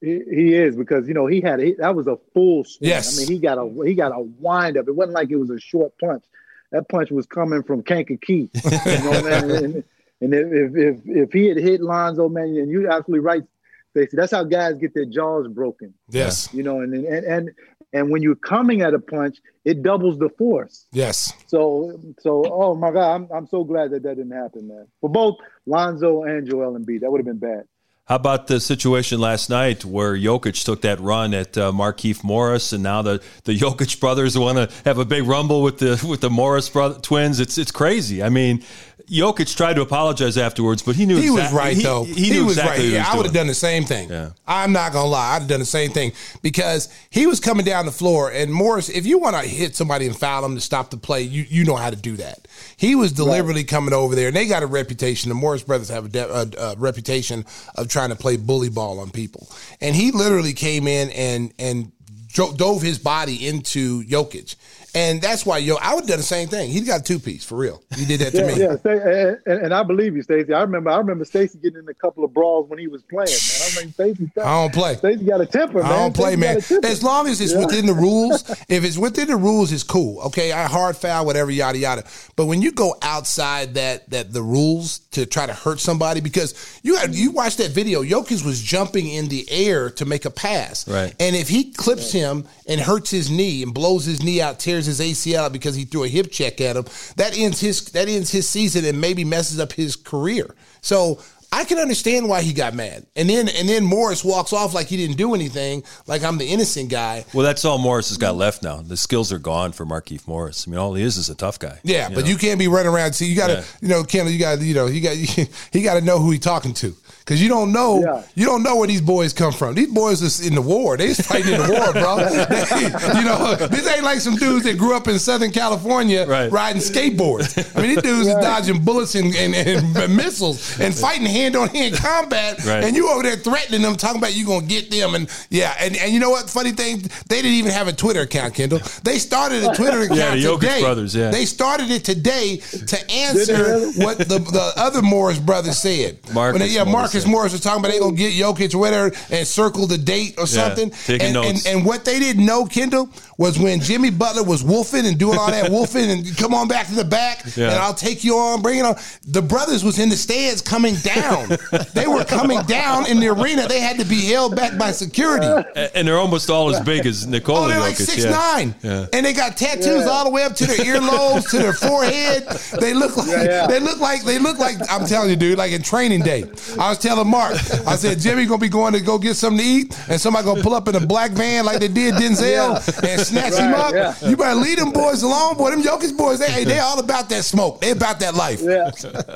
E: He, is because you know he had a, that was a full swing.
D: Yes,
E: I mean he got a he got a wind up. It wasn't like it was a short punch. That punch was coming from Kankakee. you know, man, and, and if, if if he had hit Lonzo, man, and you're absolutely right, Stacey. That's how guys get their jaws broken.
D: Yes,
E: you know, and and and and when you're coming at a punch, it doubles the force.
D: Yes.
E: So so oh my God, I'm I'm so glad that that didn't happen, man. For both Lonzo and Joel Embiid, that would have been bad.
C: How about the situation last night where Jokic took that run at uh, Markieff Morris, and now the, the Jokic brothers want to have a big rumble with the with the Morris brother, twins? It's it's crazy. I mean, Jokic tried to apologize afterwards, but he knew
D: he
C: exa-
D: was right
C: he,
D: though.
C: He, he, knew
D: was
C: exactly
D: right.
C: Yeah,
D: I would have done the same thing.
C: Yeah.
D: I'm not gonna lie, I'd have done the same thing because he was coming down the floor, and Morris, if you want to hit somebody and foul them to stop the play, you you know how to do that. He was deliberately right. coming over there, and they got a reputation. The Morris brothers have a, de- a, a reputation of trying to play bully ball on people, and he literally came in and and dove his body into Jokic. And that's why, yo, I would have done the same thing. He got a two piece for real. He did that to
E: yeah,
D: me.
E: Yeah, and, and, I believe you, Stacey. I remember, I remember Stacey getting in a couple of brawls when he was playing. Man. I mean, Stacey.
D: I don't play.
E: Stacey got a temper, man.
D: I don't play, Stacey man. As long as it's yeah. within the rules. if it's within the rules, it's cool. Okay, I hard foul, whatever, yada yada. But when you go outside that that the rules to try to hurt somebody, because you had, you watch that video, Jokic was jumping in the air to make a pass,
C: right?
D: And if he clips him and hurts his knee and blows his knee out, tears his ACL out because he threw a hip check at him. That ends his that ends his season and maybe messes up his career. So I can understand why he got mad. And then and then Morris walks off like he didn't do anything, like I'm the innocent guy.
C: Well, that's all Morris has got left now. The skills are gone for Markieff Morris. I mean, all he is is a tough guy.
D: Yeah, you but know? you can't be running around. See, you got to, yeah. you know, Kendall, you got, to, you know, you got, he got to know who he's talking to because you don't know
E: Yeah.
D: you don't know where these boys come from. These boys is in the war. They just fighting in the war, bro. They- you know, this ain't like some dudes that grew up in Southern California
C: Right.
D: riding skateboards. I mean, these dudes is dodging bullets and, and, and missiles and fighting hand on hand combat.
C: Right.
D: And you over there threatening them, talking about you gonna get them. And yeah, and, and you know what? Funny thing, they didn't even have a Twitter account, Kendall. They started a Twitter account
C: Yeah, the Jokic
D: today.
C: brothers, yeah.
D: They started it today to answer what the, the other Morris brothers said.
C: Marcus
D: they- yeah,
C: Morris
D: Marcus
C: said.
D: Morris was talking about they gonna get Jokic or whatever and circle the date or something.
C: taking
D: and,
C: notes.
D: And, and what they didn't know, Kendall, was when Jimmy Butler was wolfing and doing all that wolfing and come on back to the back
C: Yeah.
D: and I'll take you on, bring it on. The brothers was in the stands coming down. they were coming down in the arena. They had to be held back by security.
C: A- and they're almost all as big as Nikola
D: Oh, they're like
C: Jokic.
D: six
C: yeah.
D: nine,
C: Yeah.
D: and they got tattoos all the way up to their earlobes, to their forehead. They look like
E: yeah.
D: they look like they look like I'm telling you, dude, like in training day. I was telling Mark, I said Jimmy gonna be going to go get something to eat, and somebody gonna pull up in a black van like they did Denzel and snatch him
E: Right,
D: up.
E: yeah.
D: You better lead them boys along, boy. Them Jokic boys, they hey, they all about that smoke. They about that life.
E: Yeah,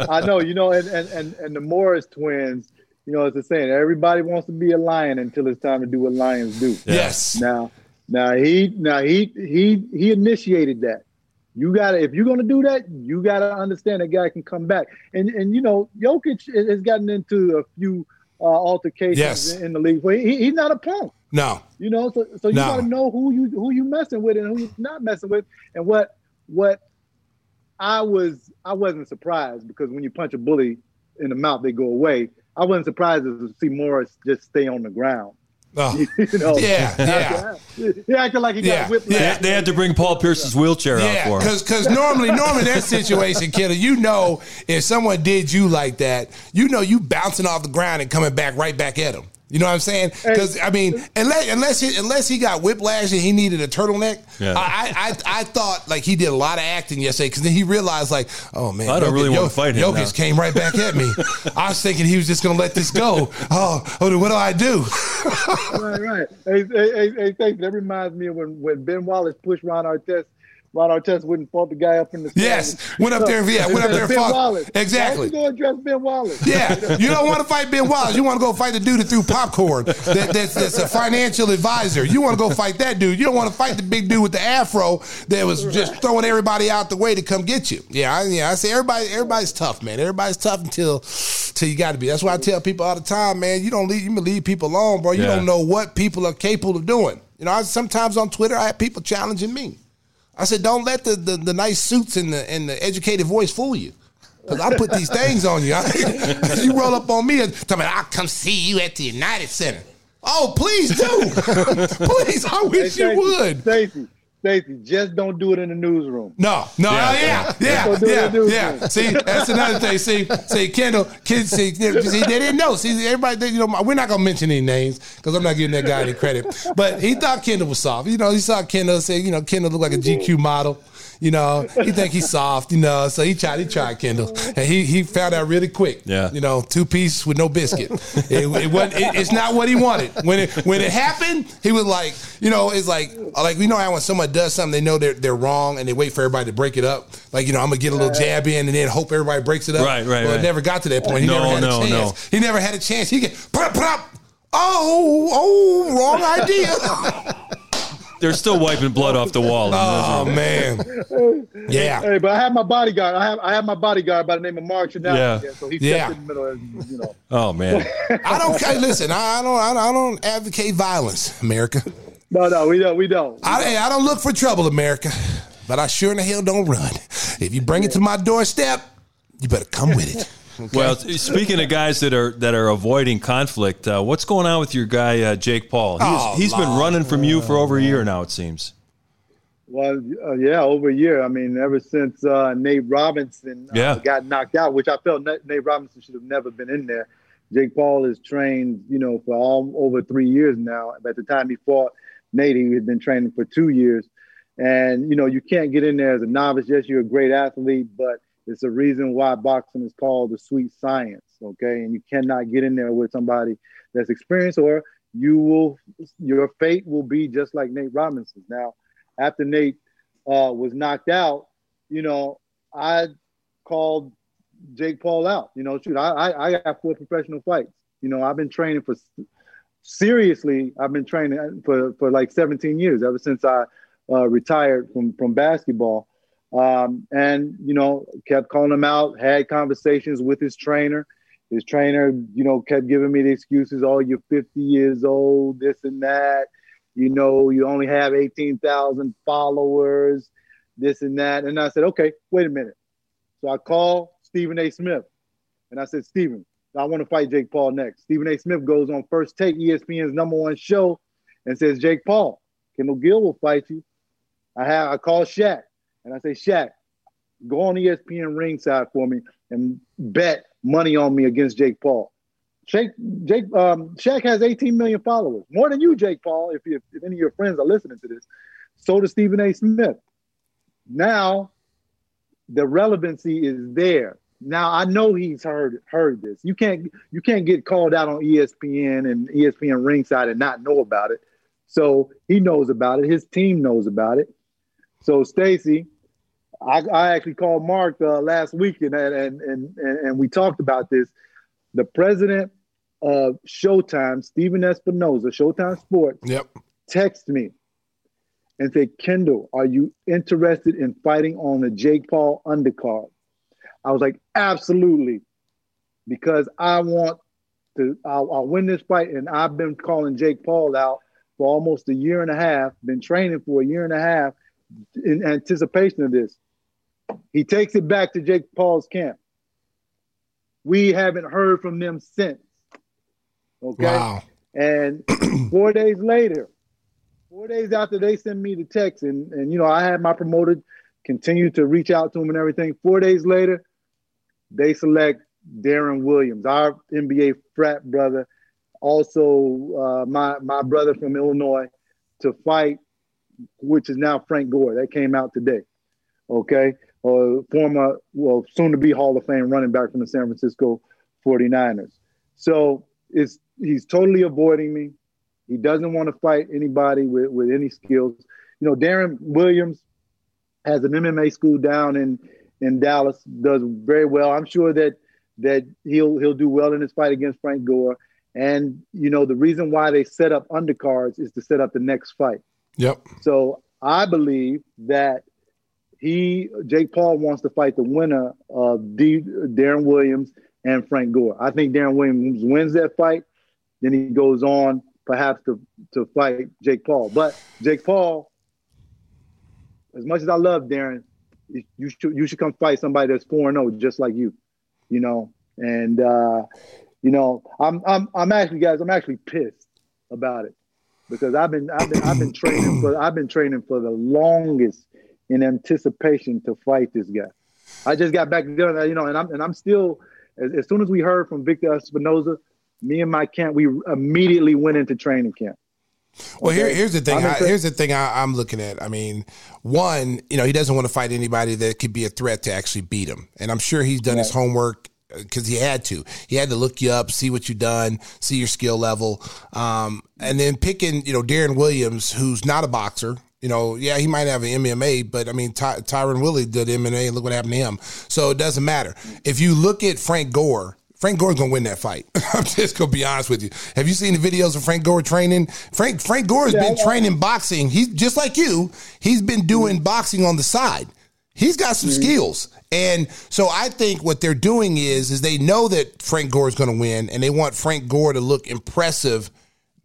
E: I know. You know, and, and and and the Morris twins. You know, it's the saying. Everybody wants to be a lion until it's time to do what lions do.
D: Yes.
E: Now, now he, now he, he, he initiated that. You gotta, if you're gonna do that, you gotta understand that guy can come back. And and you know, Jokic has gotten into a few uh, altercations
D: Yes.
E: in, the league. But he, he's not a punk.
D: No.
E: You know, so so you
D: No.
E: got to know who you who you messing with and who you're not messing with. And what what I was I wasn't surprised because when you punch a bully in the mouth, they go away. I wasn't surprised to see Morris just stay on the ground.
D: Oh.
E: you know,
D: Yeah, yeah.
E: he acted like he got
D: Yeah,
E: whipped.
D: yeah.
C: They, they had to bring Paul Pierce's wheelchair out for him.
D: because normally normally that situation, kiddo, you know if someone did you like that, you know you bouncing off the ground and coming back right back at them. You know what I'm saying? Because I mean, unless unless he, unless he got whiplash and he needed a turtleneck,
C: Yeah.
D: I, I I I thought like he did a lot of acting yesterday because then he realized like, oh man,
C: I don't really wanna fight him
D: Jokic
C: now.
D: came right back at me. I was thinking he was just gonna let this go. Oh, oh, what do I do?
E: right, right. Hey, hey, hey, hey, thanks. That reminds me of when, when Ben Wallace pushed Ron Artest. Ron Artest wouldn't fought the guy up in the
D: Yes, went up there, yeah, went up there and
E: Ben
D: fought.
E: Wallace.
D: Exactly.
E: Why don't you go address Ben Wallace?
D: Yeah, you don't want to fight Ben Wallace. You want to go fight the dude that threw popcorn. That, that's, that's a financial advisor. You want to go fight that dude. You don't want to fight the big dude with the afro that was just throwing everybody out the way to come get you. Yeah, I, yeah. I say everybody, everybody's tough, man. Everybody's tough until, until you got to be. That's why I tell people all the time, man. You don't leave, you leave people alone, bro. You
C: Yeah.
D: don't know what people are capable of doing. You know, I, sometimes on Twitter, I have people challenging me. I said, don't let the, the, the nice suits and the and the educated voice fool you. Cause I put these things on you. you roll up on me and tell me, I'll come see you at the United Center. Oh, please do. please, I wish you would.
E: Stacey, Stacey, just don't do it in the newsroom.
D: No, no,
C: Yeah.
D: Uh, yeah, yeah,
E: Don't do
D: yeah,
E: it, do it,
D: yeah. See, that's another thing. See, see, Kendall, kids, see, see, they didn't know. See, everybody, they- you know, we're not gonna mention any names because I'm not giving that guy any credit. But he thought Kendall was soft. You know, he saw Kendall say, you know, Kendall looked like a GQ model. You know, he think he's soft. You know, so he tried. He tried Kendall, and he he found out really quick.
C: Yeah.
D: You know, two piece with no biscuit. It, it wasn't. It, it's not what he wanted. When it when it happened, he was like, you know, it's like like you know how when someone does something, they know they're they're wrong, and they wait for everybody to break it up. Like you know, I'm gonna get a little jab in, and then hope everybody breaks it up.
C: Right, right,
D: Well, it
C: right.
D: never got to that point. He
C: No,
D: never had
C: no,
D: a
C: no.
D: chance. He never had a chance. He get pop pop. Oh, oh, wrong idea.
C: They're still wiping blood off the wall.
D: oh man. Yeah.
E: Hey, but I have my bodyguard. I have I have my bodyguard by the name of Mark Chanel.
C: Yeah.
E: So he
D: Yeah.
E: stepped in the middle. Of, you know.
C: Oh man.
D: I don't. Hey, listen, I, I don't. I, I don't advocate violence, America.
E: No, no, we don't. We don't.
D: I, hey, I don't look for trouble, America, but I sure in the hell don't run. If you bring it to my doorstep, you better come with it.
C: Well, speaking of guys that are that are avoiding conflict, uh, what's going on with your guy uh, Jake Paul? He's,
D: Oh,
C: he's been running from you for over a year now. It seems.
E: Well, uh, yeah, over a year. I mean, ever since uh, Nate Robinson uh,
C: Yeah.
E: got knocked out, which I felt Nate, Nate Robinson should have never been in there. Jake Paul is trained, you know, for all over three years now. At the time he fought Nate, he had been training for two years. And you know, you can't get in there as a novice. Yes, you're a great athlete, but it's a reason why boxing is called the sweet science. Okay, and you cannot get in there with somebody that's experienced, or you will, your fate will be just like Nate Robinson's. Now, after Nate uh, was knocked out, you know, I called Jake Paul out. You know, shoot, I, I, I got four professional fights. You know, I've been training for seriously. I've been training for for like 17 years, ever since I uh, retired from from basketball. Um, and you know, kept calling him out. Had conversations with his trainer. His trainer, you know, kept giving me the excuses. Oh, you're 50 years old, this and that. You know, you only have 18,000 followers, this and that. And I said, okay, wait a minute. So I called Stephen A. Smith, and I said, Stephen, I want to fight Jake Paul next. Stephen A. Smith goes on First Take, ESPN's number one show, and says, Jake Paul, Kendall Gill will fight you. I have I call Shaq, and I say, Shaq, go on ESPN ringside for me and bet money on me against Jake Paul. Jake, Jake, um, Shaq has 18 million followers, more than you, Jake Paul. If, you, if any of your friends are listening to this, so does Stephen A. Smith. Now, the relevancy is there. Now I know he's heard heard this. You can't you can't get called out on ESPN and ESPN ringside and not know about it. So he knows about it. His team knows about it. So Stacey, I, I actually called Mark uh, last week and, and and and we talked about this. The president of Showtime, Stephen Espinoza, Showtime Sports,
D: yep,
E: text me and said, Kendall, are you interested in fighting on the Jake Paul undercard? I was like, absolutely, because I want to. I'll, I'll win this fight, and I've been calling Jake Paul out for almost a year and a half. Been training for a year and a half in anticipation of this. He takes it back to Jake Paul's camp. We haven't heard from them since. Okay.
D: Wow.
E: And four days later, four days after they send me the text, and, and you know, I had my promoter continue to reach out to him and everything. Four days later, they select Deron Williams, our NBA frat brother, also uh, my my brother from Illinois, to fight, which is now Frank Gore. That came out today. Okay, uh, former, well, soon to be Hall of Fame running back from the San Francisco 49ers. So it's he's totally avoiding me. He doesn't want to fight anybody with, with any skills. You know, Deron Williams has an MMA school down in in Dallas, does very well. I'm sure that that he'll he'll do well in his fight against Frank Gore. And you know, the reason why they set up undercards is to set up the next fight.
D: Yep.
E: So I believe that he Jake Paul wants to fight the winner of D, Deron Williams and Frank Gore. I think Deron Williams wins that fight. Then he goes on perhaps to to fight Jake Paul. But Jake Paul, as much as I love Deron, you should you should come fight somebody that's four and zero oh just like you, you know. And uh, you know, I'm I'm I'm actually guys, I'm actually pissed about it because I've been I've been I've been training for I've been training for the longest in anticipation to fight this guy. I just got back there, you know, and I'm and I'm still as, as soon as we heard from Victor Espinoza, me and my camp, we immediately went into training camp.
D: Well, okay. here, here's the thing. I, here's the thing I, am looking at. I mean, one, you know, he doesn't want to fight anybody that could be a threat to actually beat him, and I'm sure he's done right. his homework because uh, he had to. He had to look you up, see what you've done, see your skill level, um, and then picking, you know, Deron Williams, who's not a boxer. You know, yeah, he might have an MMA, but I mean, Ty- Tyron Woodley did MMA, and look what happened to him. So it doesn't matter. If you look at Frank Gore, Frank Gore's gonna win that fight. I'm just gonna be honest with you. Have you seen the videos of Frank Gore training? Frank Frank Gore has yeah, been training boxing. He's just like you. He's been doing boxing on the side. He's got some mm-hmm. skills. And so I think what they're doing is is they know that Frank Gore is going to win and they want Frank Gore to look impressive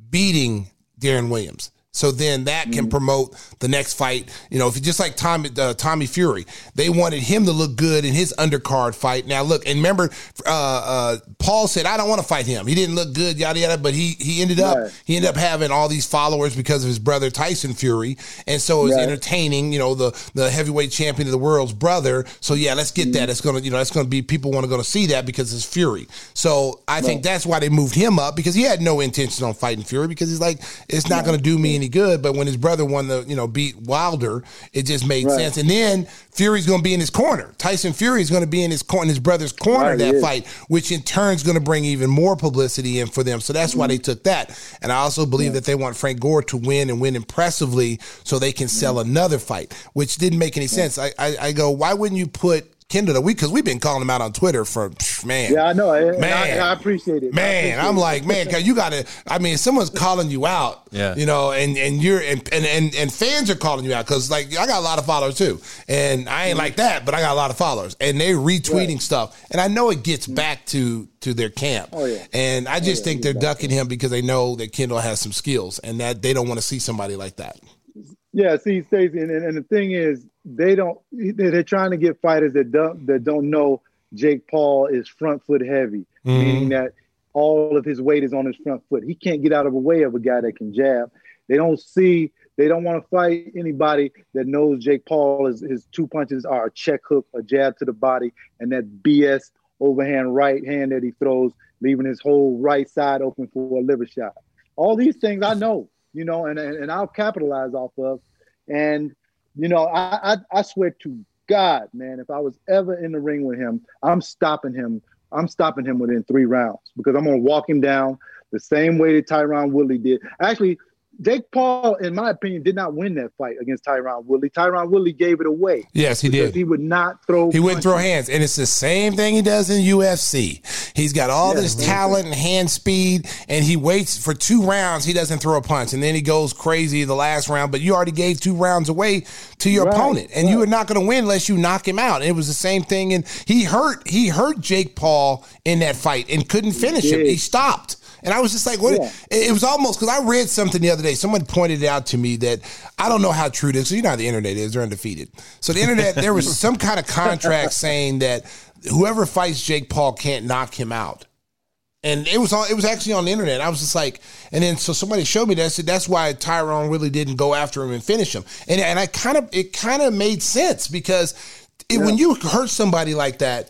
D: beating Deron Williams. So then that can mm-hmm. promote the next fight. You know, if you just like Tommy uh, Tommy Fury, they wanted him to look good in his undercard fight. Now look, and remember, uh, uh, Paul said, "I don't want to fight him. He didn't look good, yada yada." But he he ended up right. he ended up having all these followers because of his brother Tyson Fury, and so it was right. entertaining. You know, the the heavyweight champion of the world's brother. So yeah, let's get mm-hmm. that. It's gonna you know that's gonna be people want to go to see that because it's Fury. So I right. think that's why they moved him up because he had no intention on fighting Fury because he's like, it's not gonna do me any good. But when his brother won the, you know, beat Wilder, it just made right. sense. And then Fury's going to be in his corner. Tyson Fury is going to be in his corner, his brother's corner right, that fight, which in turn is going to bring even more publicity in for them. So that's mm-hmm. why they took that. And I also believe yeah. that they want Frank Gore to win and win impressively so they can sell mm-hmm. another fight, which didn't make any sense. I, I, I go, why wouldn't you put Kendall, week because we've been calling him out on Twitter for man.
E: Yeah, I know. Eh, and
D: Man.
E: I, I appreciate it.
D: Man,
E: appreciate
D: I'm
E: it.
D: like, man, cause you gotta. I mean, someone's calling you out,
C: Yeah.
D: you know, and and you're and and and, and fans are calling you out because like I got a lot of followers too, and I ain't mm-hmm. like that, but I got a lot of followers, and they're retweeting stuff, and I know it gets mm-hmm. back to to their camp,
E: Oh, yeah.
D: and I oh, just
E: yeah,
D: think they're
E: gets back
D: ducking him because they know that Kendall has some skills, and that they don't want to see somebody like that.
E: Yeah, see, Stacey, and, and, and the thing is, they don't. They're trying to get fighters that don't that don't know Jake Paul is front foot heavy, mm-hmm. meaning that all of his weight is on his front foot. He can't get out of the way of a guy that can jab. They don't see. They don't want to fight anybody that knows Jake Paul is his two punches are a check hook, a jab to the body, and that BS overhand right hand that he throws, leaving his whole right side open for a liver shot. All these things I know, you know, and and, and I'll capitalize off of. And you know, I, I I swear to God, man, if I was ever in the ring with him, I'm stopping him. I'm stopping him within three rounds because I'm gonna walk him down the same way that Tyron Woodley did. Actually, Jake Paul, in my opinion, did not win that fight against Tyron Woodley. Tyron Woodley gave it away.
D: Yes, he did.
E: He would not throw.
D: He wouldn't throw hands, and it's the same thing he does in UFC. He's got all
E: Yeah,
D: this
E: man.
D: talent and hand speed, and he waits for two rounds. He doesn't throw a punch, and then he goes crazy the last round. But you already gave two rounds away to your
E: Right,
D: opponent, and you
E: right.
D: are not going to win unless you knock him out. And it was the same thing, and he hurt he hurt Jake Paul in that fight and couldn't finish him. He stopped. And I was just like, what?
E: Yeah.
D: It was almost because I read something the other day. Someone pointed it out to me that I don't know how true it is. So you know how the internet is; they're undefeated. So the internet, there was some kind of contract saying that whoever fights Jake Paul can't knock him out. And it was on. It was actually on the internet. I was just like, and then so somebody showed me that. Said that's why Tyron Woodley didn't go after him and finish him. And and I kind of it kind of made sense because it, when you hurt somebody like that,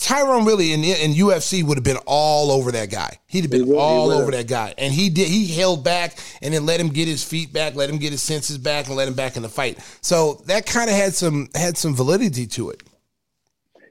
D: Tyron Woodley in in UFC would have been all over that guy. He'd have been
E: he
D: all
E: would
D: over that guy, and he did. He held back and then let him get his feet back, let him get his senses back, and let him back in the fight. So that kind of had some had some validity to it.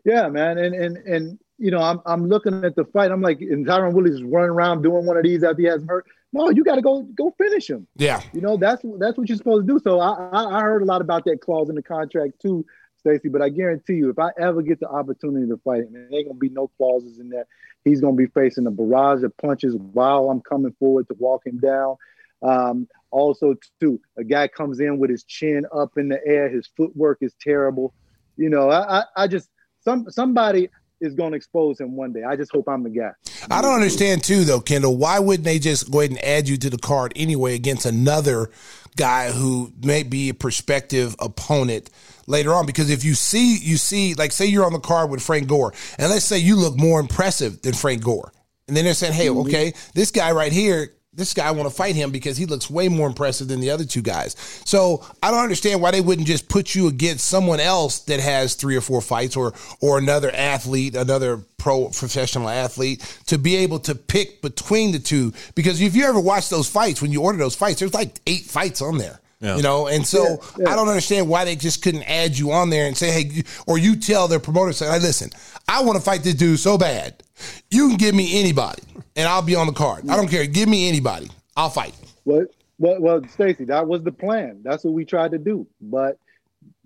E: Yeah, man, and and and you know, I'm I'm looking at the fight. I'm like, and Tyron Woodley's running around doing one of these after he has hurt. No, you got to go go finish him.
D: Yeah,
E: You know, that's that's what you're supposed to do. So I, I I heard a lot about that clause in the contract too, Stacey. But I guarantee you, if I ever get the opportunity to fight him, there ain't gonna be no clauses in that. He's gonna be facing a barrage of punches while I'm coming forward to walk him down. Um, also, too, a guy comes in with his chin up in the air. His footwork is terrible. You know, I I, I just some somebody is gonna expose him one day. I just hope I'm the guy.
D: I don't understand too, though, Kendall. Why wouldn't they just go ahead and add you to the card anyway against another guy who may be a prospective opponent later on? Because if you see, you see, like, say you're on the card with Frank Gore, and let's say you look more impressive than Frank Gore, and then they're saying, "Hey, mm-hmm. okay, this guy right here." This guy I want to fight him because he looks way more impressive than the other two guys. So I don't understand why they wouldn't just put you against someone else that has three or four fights, or or another athlete, another pro professional athlete, to be able to pick between the two. Because if you ever watch those fights, when you order those fights, there's like eight fights on there.
C: Yeah.
D: You know, and so
E: Yeah, yeah.
D: I don't understand why they just couldn't add you on there and say, hey, or you tell their promoter, say, hey, listen, I want to fight this dude so bad. You can give me anybody and I'll be on the card. I don't care. Give me anybody. I'll fight.
E: Well, well, well, Stacey, that was the plan. That's what we tried to do. But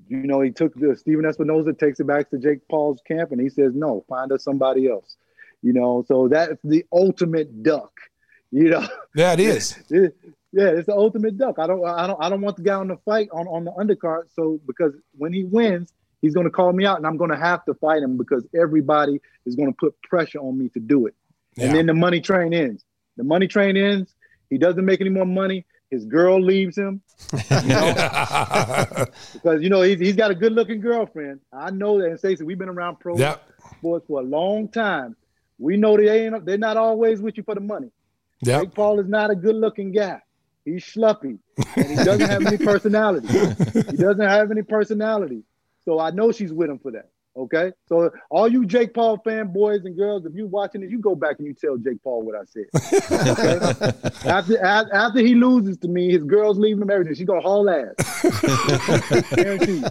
E: you know, he took the Stephen Espinoza takes it back to Jake Paul's camp, and he says, "No, find us somebody else." You know, so that's the ultimate duck. You know,
D: Yeah, it is.
E: Yeah, it's the ultimate duck. I don't, I don't, I don't want the guy on the fight on on the undercard. So because when he wins, he's going to call me out, and I'm going to have to fight him because everybody is going to put pressure on me to do it.
D: Yeah.
E: And then the money train ends. The money train ends. He doesn't make any more money. His girl leaves him because you know he's, he's got a good looking girlfriend. I know that. And Stacey, we've been around pro
D: Yep.
E: sports for a long time. We know they ain't. They're not always with you for the money.
D: Yep.
E: Jake Paul is not a good looking guy. He's schluppy and he doesn't have any personality. He doesn't have any personality. So I know she's with him for that. Okay. So all you Jake Paul fanboys and girls, if you're watching this, you go back and you tell Jake Paul what I said. Okay? after, after after he loses to me, his girl's leaving him everything. She's gonna haul ass. Guarantee.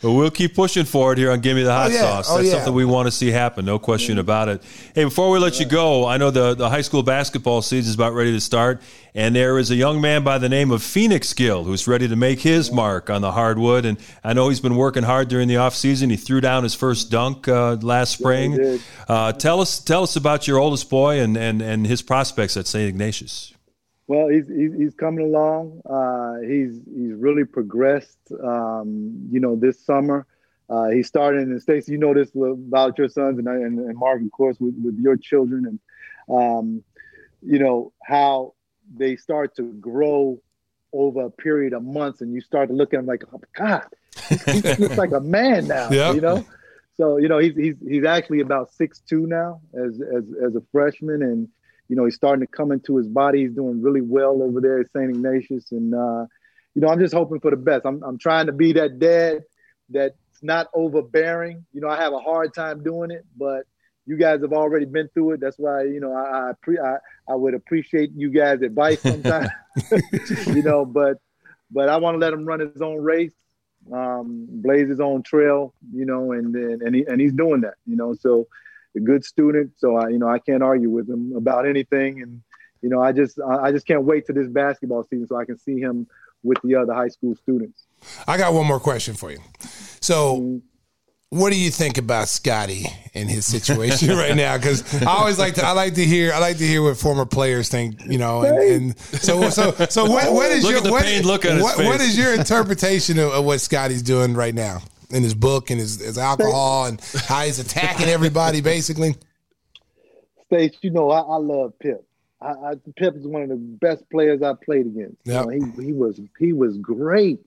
C: But we'll keep pushing forward here on Give Me the Hot oh,
D: yeah.
C: Sauce.
D: Oh,
C: That's
D: yeah.
C: something we want to see happen, no question mm-hmm. about it. Hey, before we let you go, I know the, the high school basketball season is about ready to start, and there is a young man by the name of Phoenix Gill who's ready to make his mark on the hardwood. And I know he's been working hard during the offseason. He threw down his first dunk uh, last spring.
E: Yeah,
C: uh, tell us tell us about your oldest boy and, and, and his prospects at St. Ignatius.
E: Well, he's he's, coming along. Uh, he's he's really progressed. Um, you know, this summer. Uh, he started in Stacey. You know this about your sons and, and, and Mark, of course, with, with your children, and um, you know how they start to grow over a period of months, and you start to look at him like, oh my God, he, looks like a man now. Yep. You know, so you know he's he's he's actually about six two now as as as a freshman, and you know he's starting to come into his body. He's doing really well over there at St. Ignatius, and uh, you know I'm just hoping for the best. I'm I'm trying to be that dad that's not overbearing. You know, I have a hard time doing it, but you guys have already been through it. That's why, you know, I I, pre- I, I would appreciate you guys' advice sometimes. you know, but but I want to let him run his own race, um, blaze his own trail, you know, and and and, he, and he's doing that, you know. So a good student. So I, you know, I can't argue with him about anything. And you know, I just I just can't wait to this basketball season so I can see him with the other high school students.
D: I got one more question for you. So, what do you think about Scottie and his situation right now? Because I always like to I like to hear I like to hear what former players think. You know, and, and so so so what, what is
C: look
D: your
C: what, what,
D: what is your interpretation of, of what Scottie's doing right now in his book and his, his alcohol and how he's attacking everybody basically?
E: States, you know, I, I love Pip. I, I, Pip is one of the best players I played against.
D: Yep.
E: You know, he he was he was great.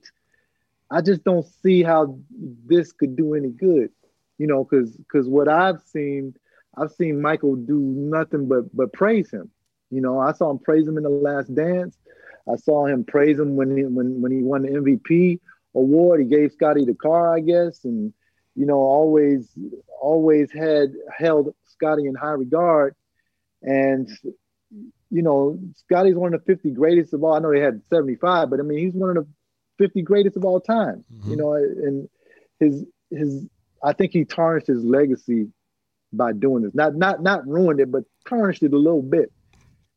E: I just don't see how this could do any good, you know, because because what I've seen, I've seen Michael do nothing but but praise him. You know, I saw him praise him in the Last Dance. I saw him praise him when he when when he won the MVP award. He gave Scottie the car, I guess, and you know, always always had held Scottie in high regard. And you know, Scottie's one of the 50 greatest of all. I know he had 75, but I mean, he's one of the 50 greatest of all time. Mm-hmm. You know, and his his I think he tarnished his legacy by doing this. Not not not ruined it, but tarnished it a little bit.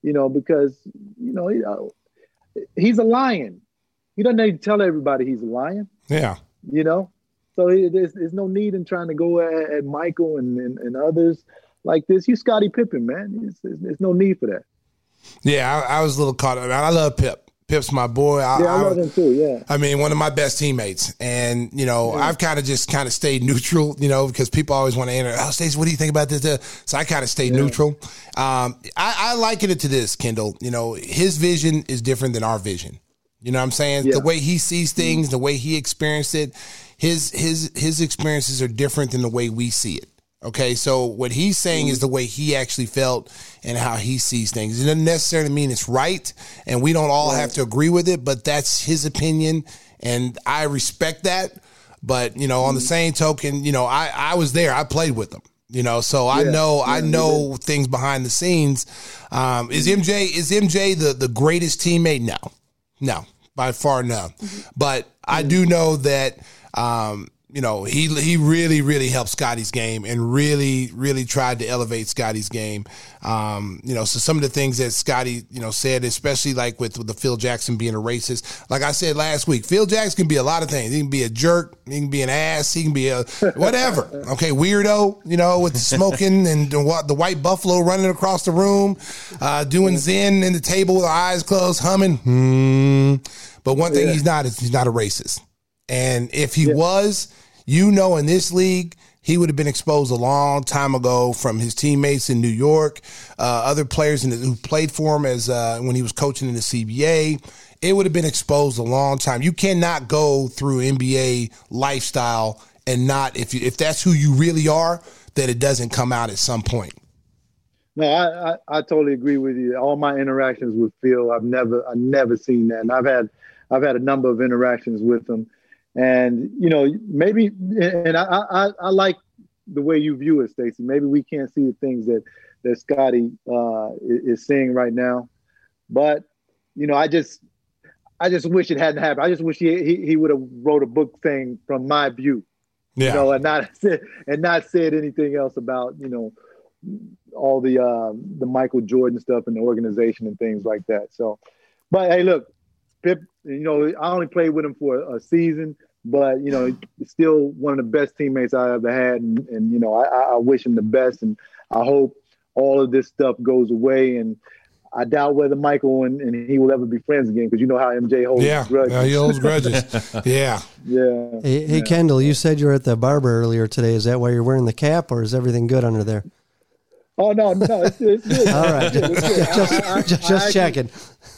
E: You know, because you know he, uh, he's a lion. He doesn't need to tell everybody he's a lion.
D: Yeah.
E: You know, so there's, there's no need in trying to go at, at Michael and, and, and others like this. You Scottie Pippen, man. There's, there's no need for that.
D: Yeah, I, I was a little caught up. I love Pip. Pip's my boy.
E: I, yeah, I, love him too. Yeah.
D: I mean, one of my best teammates, and you know, yeah. I've kind of just kind of stayed neutral, you know, because people always want to enter. Oh, Stacey, what do you think about this? So I kind of stayed yeah. neutral. Um, I, I liken it to this, Kendall. You know, his vision is different than our vision. You know what I'm saying? Yeah. The way he sees things, the way he experienced it, his his his experiences are different than the way we see it. Okay, so what he's saying is the way he actually felt and how he sees things. It doesn't necessarily mean it's right, and we don't all have to agree with it, but that's his opinion, and I respect that. But you know, on the mm-hmm. same token, you know, I I was there, I played with them. You know, so I know yeah, I know things behind the scenes. Um, is MJ is MJ the the greatest teammate? No, no, by far no. Mm-hmm. But I do know that um, you know, he he really really helped Scottie's game and really really tried to elevate Scottie's game. Um, you know, so some of the things that Scottie you know said, especially like with, with the Phil Jackson being a racist, like I said last week, Phil Jackson can be a lot of things. He can be a jerk, he can be an ass, he can be a whatever. Okay, weirdo, you know, with smoking and the, the white buffalo running across the room, uh, doing zen in the table with eyes closed, humming. Hmm. But one thing yeah. he's not is he's not a racist. And if he yeah. was, you know, in this league, he would have been exposed a long time ago from his teammates in New York, uh, other players the, who played for him as uh, when he was coaching in the CBA. It would have been exposed a long time. You cannot go through NBA lifestyle and not if you if that's who you really are, that it doesn't come out at some point.
E: No, I, I, I totally agree with you. All my interactions with Phil, I've never I've never seen that, and I've had I've had a number of interactions with him and you know, maybe, and I, I, I like the way you view it, Stacey. Maybe we can't see the things that that Scottie uh, is seeing right now, but you know, I just, I just wish it hadn't happened. I just wish he he, he would have wrote a book thing from my view, yeah. you know, and not and not said anything else about you know all the uh, the Michael Jordan stuff and the organization and things like that. So, but hey, look, Pip, you know, I only played with him for a season, but you know, still one of the best teammates I ever had, and, and you know, I, I wish him the best, and I hope all of this stuff goes away and I doubt whether Michael and, and he will ever be friends again because you know how MJ holds
D: yeah,
E: grudges.
D: Yeah, he holds grudges. yeah.
E: Yeah.
A: Hey, hey
E: yeah.
A: Kendall, you said you were at the barber earlier today. Is that why you're wearing the cap, or is everything good under there?
E: Oh no, no, it's, it's good.
A: All right,
E: It's good.
A: just
E: I- I-
A: just,
E: I actually-
A: checking.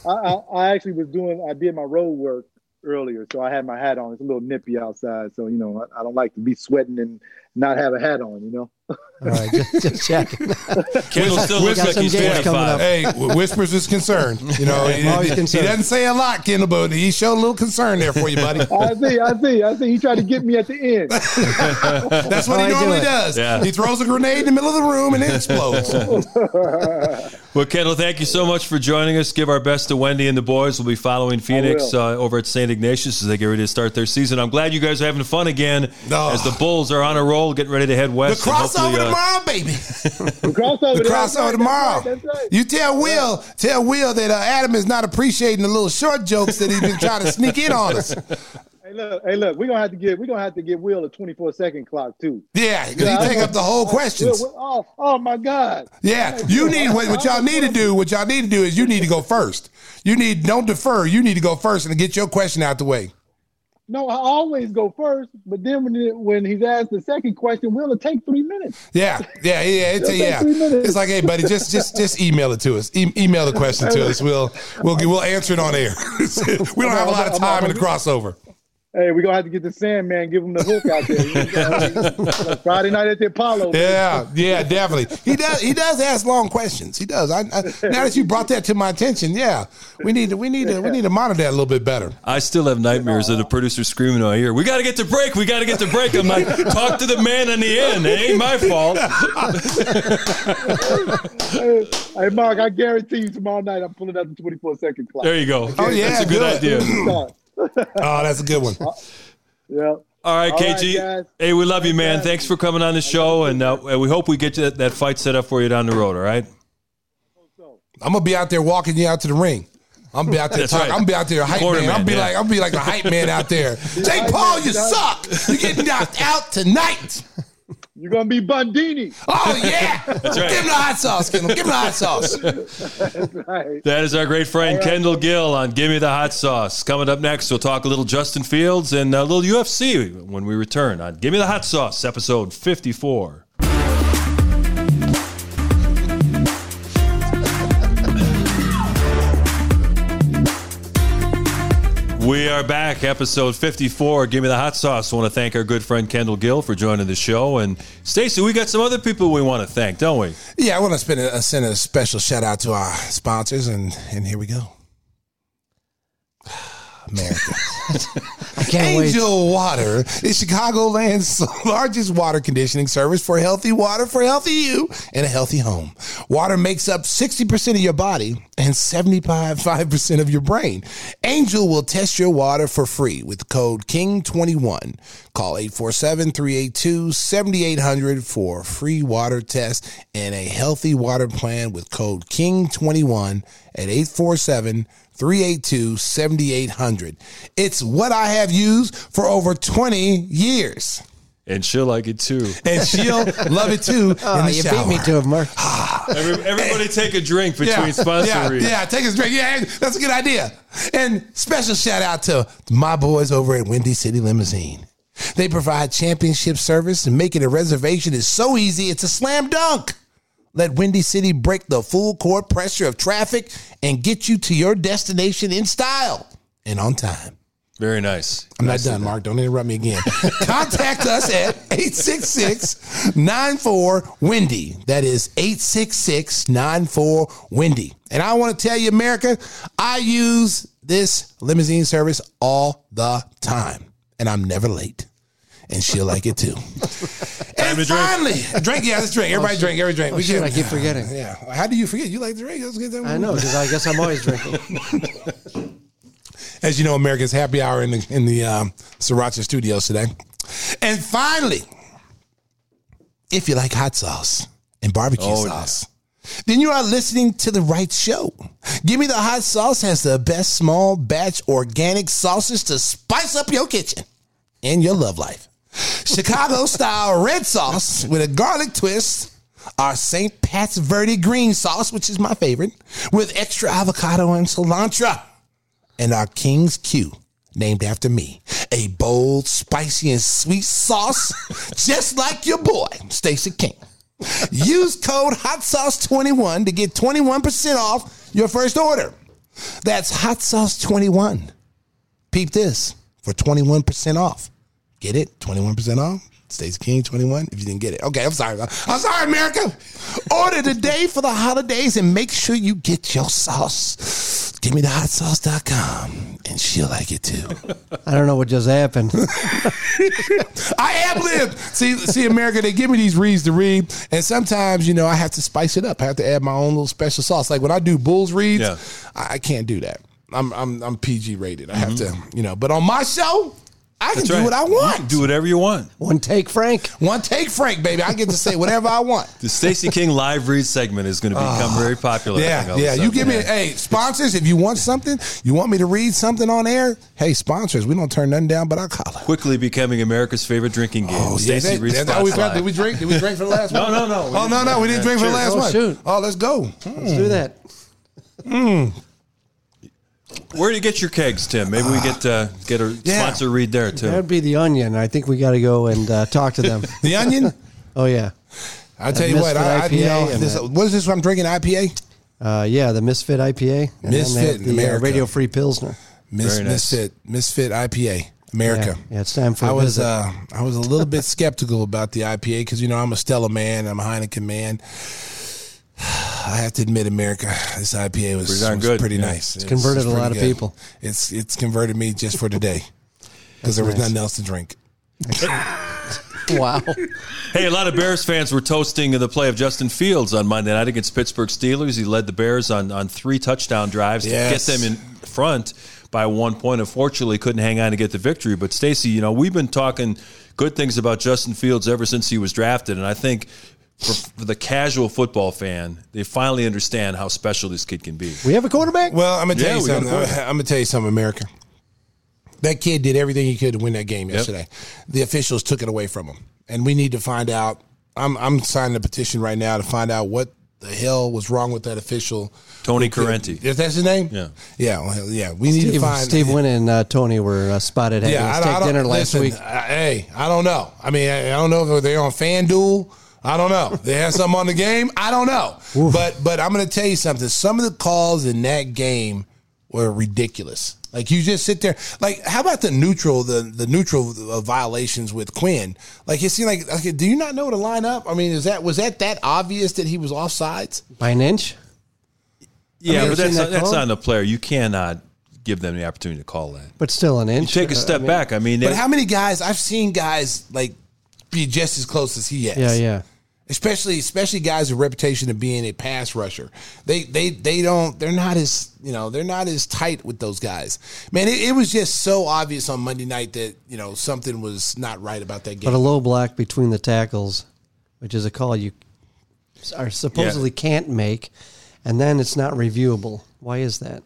E: I, I, I actually was doing. I did my road work earlier, so I had my hat on. It's a little nippy outside, so you know I, I don't like to be sweating and not have a hat on. You know.
A: All right, just, just checking.
C: Kendall still looks
A: got
C: like
A: some
C: he's
A: games coming
C: 25.
A: up.
D: Hey, Whispers is concerned. You know, he, he-
A: concerned.
D: he doesn't say a lot, Kendall, but he showed a little concern there for you, buddy.
E: I see. I see. I see. He tried to get me at the end.
D: That's what
A: how
D: he
A: do
D: normally
A: it.
D: does.
C: Yeah.
D: He throws a grenade in the middle of the room and it explodes.
C: Well, Kendall, thank you so much for joining us. Give our best to Wendy and the boys. We'll be following Phoenix uh, over at St. Ignatius as they get ready to start their season. I'm glad you guys are having fun again
D: Oh.
C: as the Bulls are on a roll, getting ready to head west. and
D: crossover
C: hopefully, uh,
D: tomorrow, baby.
E: The crossover.
D: The
E: that's
D: crossover
E: right,
D: tomorrow.
E: That's right. That's right.
D: You tell Will, tell Will that uh, Adam is not appreciating the little short jokes that he's been trying to sneak in on us.
E: Hey look, hey look, we're gonna have to get we're gonna have to get Will a 24 second clock too.
D: Yeah, because
E: Yeah,
D: he take up the whole questions.
E: Will- Will- oh, oh my God.
D: Yeah, you need what, what y'all need to do. What y'all need to do is you need to go first. You need don't defer. You need to go first and get your question out the way.
E: No, I always go first, but then when it, when he's asked the second question, will it take three minutes?
D: Yeah, yeah, yeah. It's, yeah. It's like, hey, buddy, just just just email it to us. E- email the question to us. We'll we'll we'll answer it on air. we don't have a lot of time in the crossover.
E: Hey, we're gonna have to get the Sandman, give him the hook out there. Like Friday night at the Apollo.
D: Yeah, yeah, definitely. He does. He does ask long questions. He does. I, I, now that you brought that to my attention, yeah, we need to we need to we need to monitor that a little bit better.
C: I still have nightmares of the producer screaming in my ear, We got to get to break. We got to get to break. I'm like, talk to the man on the end. It ain't my fault.
E: Hey, hey, Mark, I guarantee you tomorrow night I'm pulling out the 24 second clock.
C: There you go.
D: Oh, yeah,
C: That's a good,
D: good.
C: idea.
E: Start.
D: Oh, that's a good one.
E: Yeah.
C: All right,
E: All right,
C: KG.
E: guys.
C: hey, we love you, man. Thanks for coming on the show, and uh, we hope we get you that, that fight set up for you down the road. All right.
D: I'm gonna be out there walking you out to the ring. I'm gonna be out there.
C: That's right.
D: I'm gonna be out there hype
C: Corner
D: man. I'm be
C: yeah.
D: like I'm be like a hype man out there. Jake Paul, you suck. You're getting knocked out tonight.
E: You're gonna be Bundini.
D: Oh yeah.
C: That's right.
D: Give him the hot sauce, Kendall. Give him the hot sauce.
E: Right.
C: That is our great friend Kendall Gill on Give Me the Hot Sauce. Coming up next, we'll talk a little Justin Fields and a little UFC when we return on Give Me the Hot Sauce, episode 54. We are back, episode 54. Give me the hot sauce. I want to thank our good friend Kendall Gill for joining the show. And Stacey, we got some other people we want to thank, don't we?
D: Yeah, I want to spend a, send a special shout out to our sponsors, and and here we go. America.
A: I can't wait.
D: Angel Water is Chicagoland's largest water conditioning service for healthy water for healthy you and a healthy home. Water makes up 60% of your body and 75 5% of your brain. Angel will test your water for free with code KING21. Call 847-382-7800 for a free water test and a healthy water plan with code KING21 at 847 382 7800. It's what I have used for over 20 years.
C: And she'll like it too.
D: And she'll love it too.
A: Oh,
D: in
A: you
D: shower.
A: beat me to it, Mark.
C: Every- everybody take a drink between sponsor
D: yeah,
C: reads.
D: yeah, take a drink. Yeah, that's a good idea. And special shout out to my boys over at Windy City Limousine. They provide championship service and making a reservation is so easy, it's a slam dunk. Let Windy City break the full court pressure of traffic and get you to your destination in style and on time.
C: Very nice.
D: I'm not done, Mark. Don't interrupt me again. Contact us at 866-94-WINDY. That is 866-94-WINDY. And I want to tell you, America, I use this limousine service all the time. And I'm never late. And she'll like it too. and
C: drink.
D: finally, drink. Yeah, let's drink. Everybody drink. Everybody drink.
A: Oh, shit, I keep forgetting.
D: Yeah. How do you forget? You like to drink? Let's get that
A: I know, because I guess I'm always drinking.
D: as you know, America's happy hour in the in the um, Sriracha Studios today. And finally, if you like hot sauce and barbecue
C: Oh,
D: sauce, then you are listening to the right show. Give me the hot sauce has the best small batch organic sauces to spice up your kitchen and your love life. Chicago style red sauce with a garlic twist. Our St. Pat's Verde green sauce, which is my favorite, with extra avocado and cilantro. And our King's Q, named after me. A bold, spicy, and sweet sauce, just like your boy, Stacey King. Use code Hot Sauce 21 to get 21% off your first order. That's Hot Sauce 21. Peep this for 21% off. Get it? 21% off? Stacey King 21 if you didn't get it. Okay, I'm sorry. I'm sorry, America. Order today for the holidays and make sure you get your sauce. Give me the hotsauce.com and she'll like it too.
A: I don't know what just happened.
D: I am lived. See, see, America, they give me these reads to read, and sometimes, you know, I have to spice it up. I have to add my own little special sauce. Like when I do Bulls reads,
C: Yeah.
D: I, I can't do that. I'm I'm I'm PG rated. I have to, you know. But on my show, I can
C: That's
D: do
C: right.
D: what I
C: You
D: want.
C: can do whatever you want.
A: One take, Frank.
D: One take, Frank, baby. I get to say whatever I want.
C: The Stacey King live read segment is going to become ah, very popular.
D: Yeah,
C: all of a
D: yeah. You give me, hey, sponsors. If you want something, you want me to read something on air. Hey, sponsors, we don't turn nothing down, but I call it.
C: quickly becoming America's favorite drinking oh, game.
D: Oh, yeah,
C: Stacey
D: that-
C: reads
D: that's how
C: spots
D: we got.
C: live.
D: Did we drink? Did we drink for the last
C: No,
D: one?
C: no, no. We
D: Oh no, no, we didn't drink for the last
A: Oh,
D: one.
A: shoot.
D: Oh, let's go.
A: Let's do that.
C: Where do you get your kegs, Tim? Maybe we get uh, get a
D: Yeah.
C: sponsor read there too.
A: That'd be the onion. I think we got to go and uh, talk to them.
D: The onion.
A: oh yeah,
D: I tell you what,
A: Misfit
D: I, I, you
A: IPA
D: know,
A: and
D: this,
A: that-
D: what is this? What I'm drinking? IPA.
A: uh, yeah. The Misfit IPA. And then they
D: Misfit
A: have
D: in
A: the uh,
D: America.
A: Radio Free Pilsner.
D: Mis,
C: Very nice.
D: Misfit, Misfit IPA, America.
A: Yeah, yeah, it's time for
D: I
A: a
D: was
A: visit.
D: uh, I was a little bit skeptical about the IPA because you know I'm a Stella man, I'm a Heineken man. I have to admit, America, this IPA was
C: Pretty darn
D: was
C: good.
D: pretty
C: Yeah.
D: nice. It's
A: converted a lot of people.
D: It's it's converted me just for today because there was
A: nice.
D: nothing else to drink.
A: wow.
C: Hey, a lot of Bears fans were toasting the play of Justin Fields on Monday night against Pittsburgh Steelers. He led the Bears on, on three touchdown drives
D: Yes.
C: to get them in front by one point. Unfortunately, couldn't hang on to get the victory. But Stacey, you know, we've been talking good things about Justin Fields ever since he was drafted, and I think. For, for the casual football fan, they finally understand how special this kid can be.
A: We have a quarterback.
D: Well, I'm gonna tell
C: Yeah,
D: you
C: we
D: something. I'm gonna tell you something, America. That kid did everything he could to win that game yesterday. The officials took it away from him, and we need to find out. I'm I'm signing a petition right now to find out what the hell was wrong with that official.
C: Tony
D: Who could-
C: Corrente.
D: Is that his name?
C: Yeah.
D: yeah, well, yeah. We need to
A: Steve,
D: find
A: Steve Wynn and uh, Tony were uh, spotted having
D: Yeah,
A: steak dinner last
D: listen,
A: week.
D: I- hey, I don't know. I mean, I, I don't know if they're on FanDuel. I don't know. They had something on the game. I don't know. But but I'm going to tell you something. Some of the calls in that game were ridiculous. Like you just sit there. Like how about the neutral the the neutral uh, violations with Quinn? Like it seemed like okay, do you not know to line up? I mean, is that was that that obvious that he was offsides?
A: By an inch.
C: Yeah,
A: you
C: but that's
A: seen
C: not,
A: that
C: that's
A: call?
C: on the player. You cannot give them the opportunity to call that.
A: But still an
C: You
A: inch.
C: take a
A: Uh,
C: step
A: I mean,
C: back. I mean,
D: But
C: it-
D: how many guys I've seen guys like be just as close as he is.
A: Yeah, yeah.
D: Especially especially guys with reputation of being a pass rusher. They they they don't they're not as you know they're not as tight with those guys. Man, it, it was just so obvious on Monday night that you know something was not right about that game.
A: But a low block between the tackles, which is a call you are supposedly can't make, and then it's not reviewable. Why is that?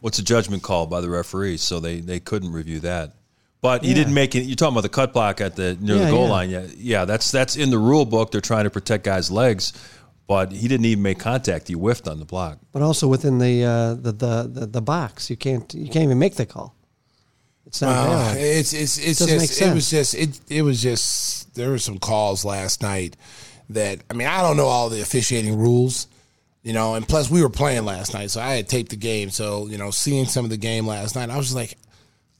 C: what's a judgment call by the referees, so they, they couldn't review that. But he didn't make it. You're talking about the cut block at the near
A: Yeah,
C: the goal
A: yeah.
C: line. Yeah, yeah. That's that's in the rule book. They're trying to protect guys' legs, but he didn't even make contact. He whiffed on the block.
A: But also within the uh, the, the, the the box, you can't you can't even make the call. It's not
D: Uh,
A: valid.
D: it's it's it's
A: Doesn't
D: just
A: make
D: it was just it it was just there were some calls last night that I mean I don't know all the officiating rules, you know, and plus we were playing last night, so I had taped the game, so you know seeing some of the game last night, I was just like.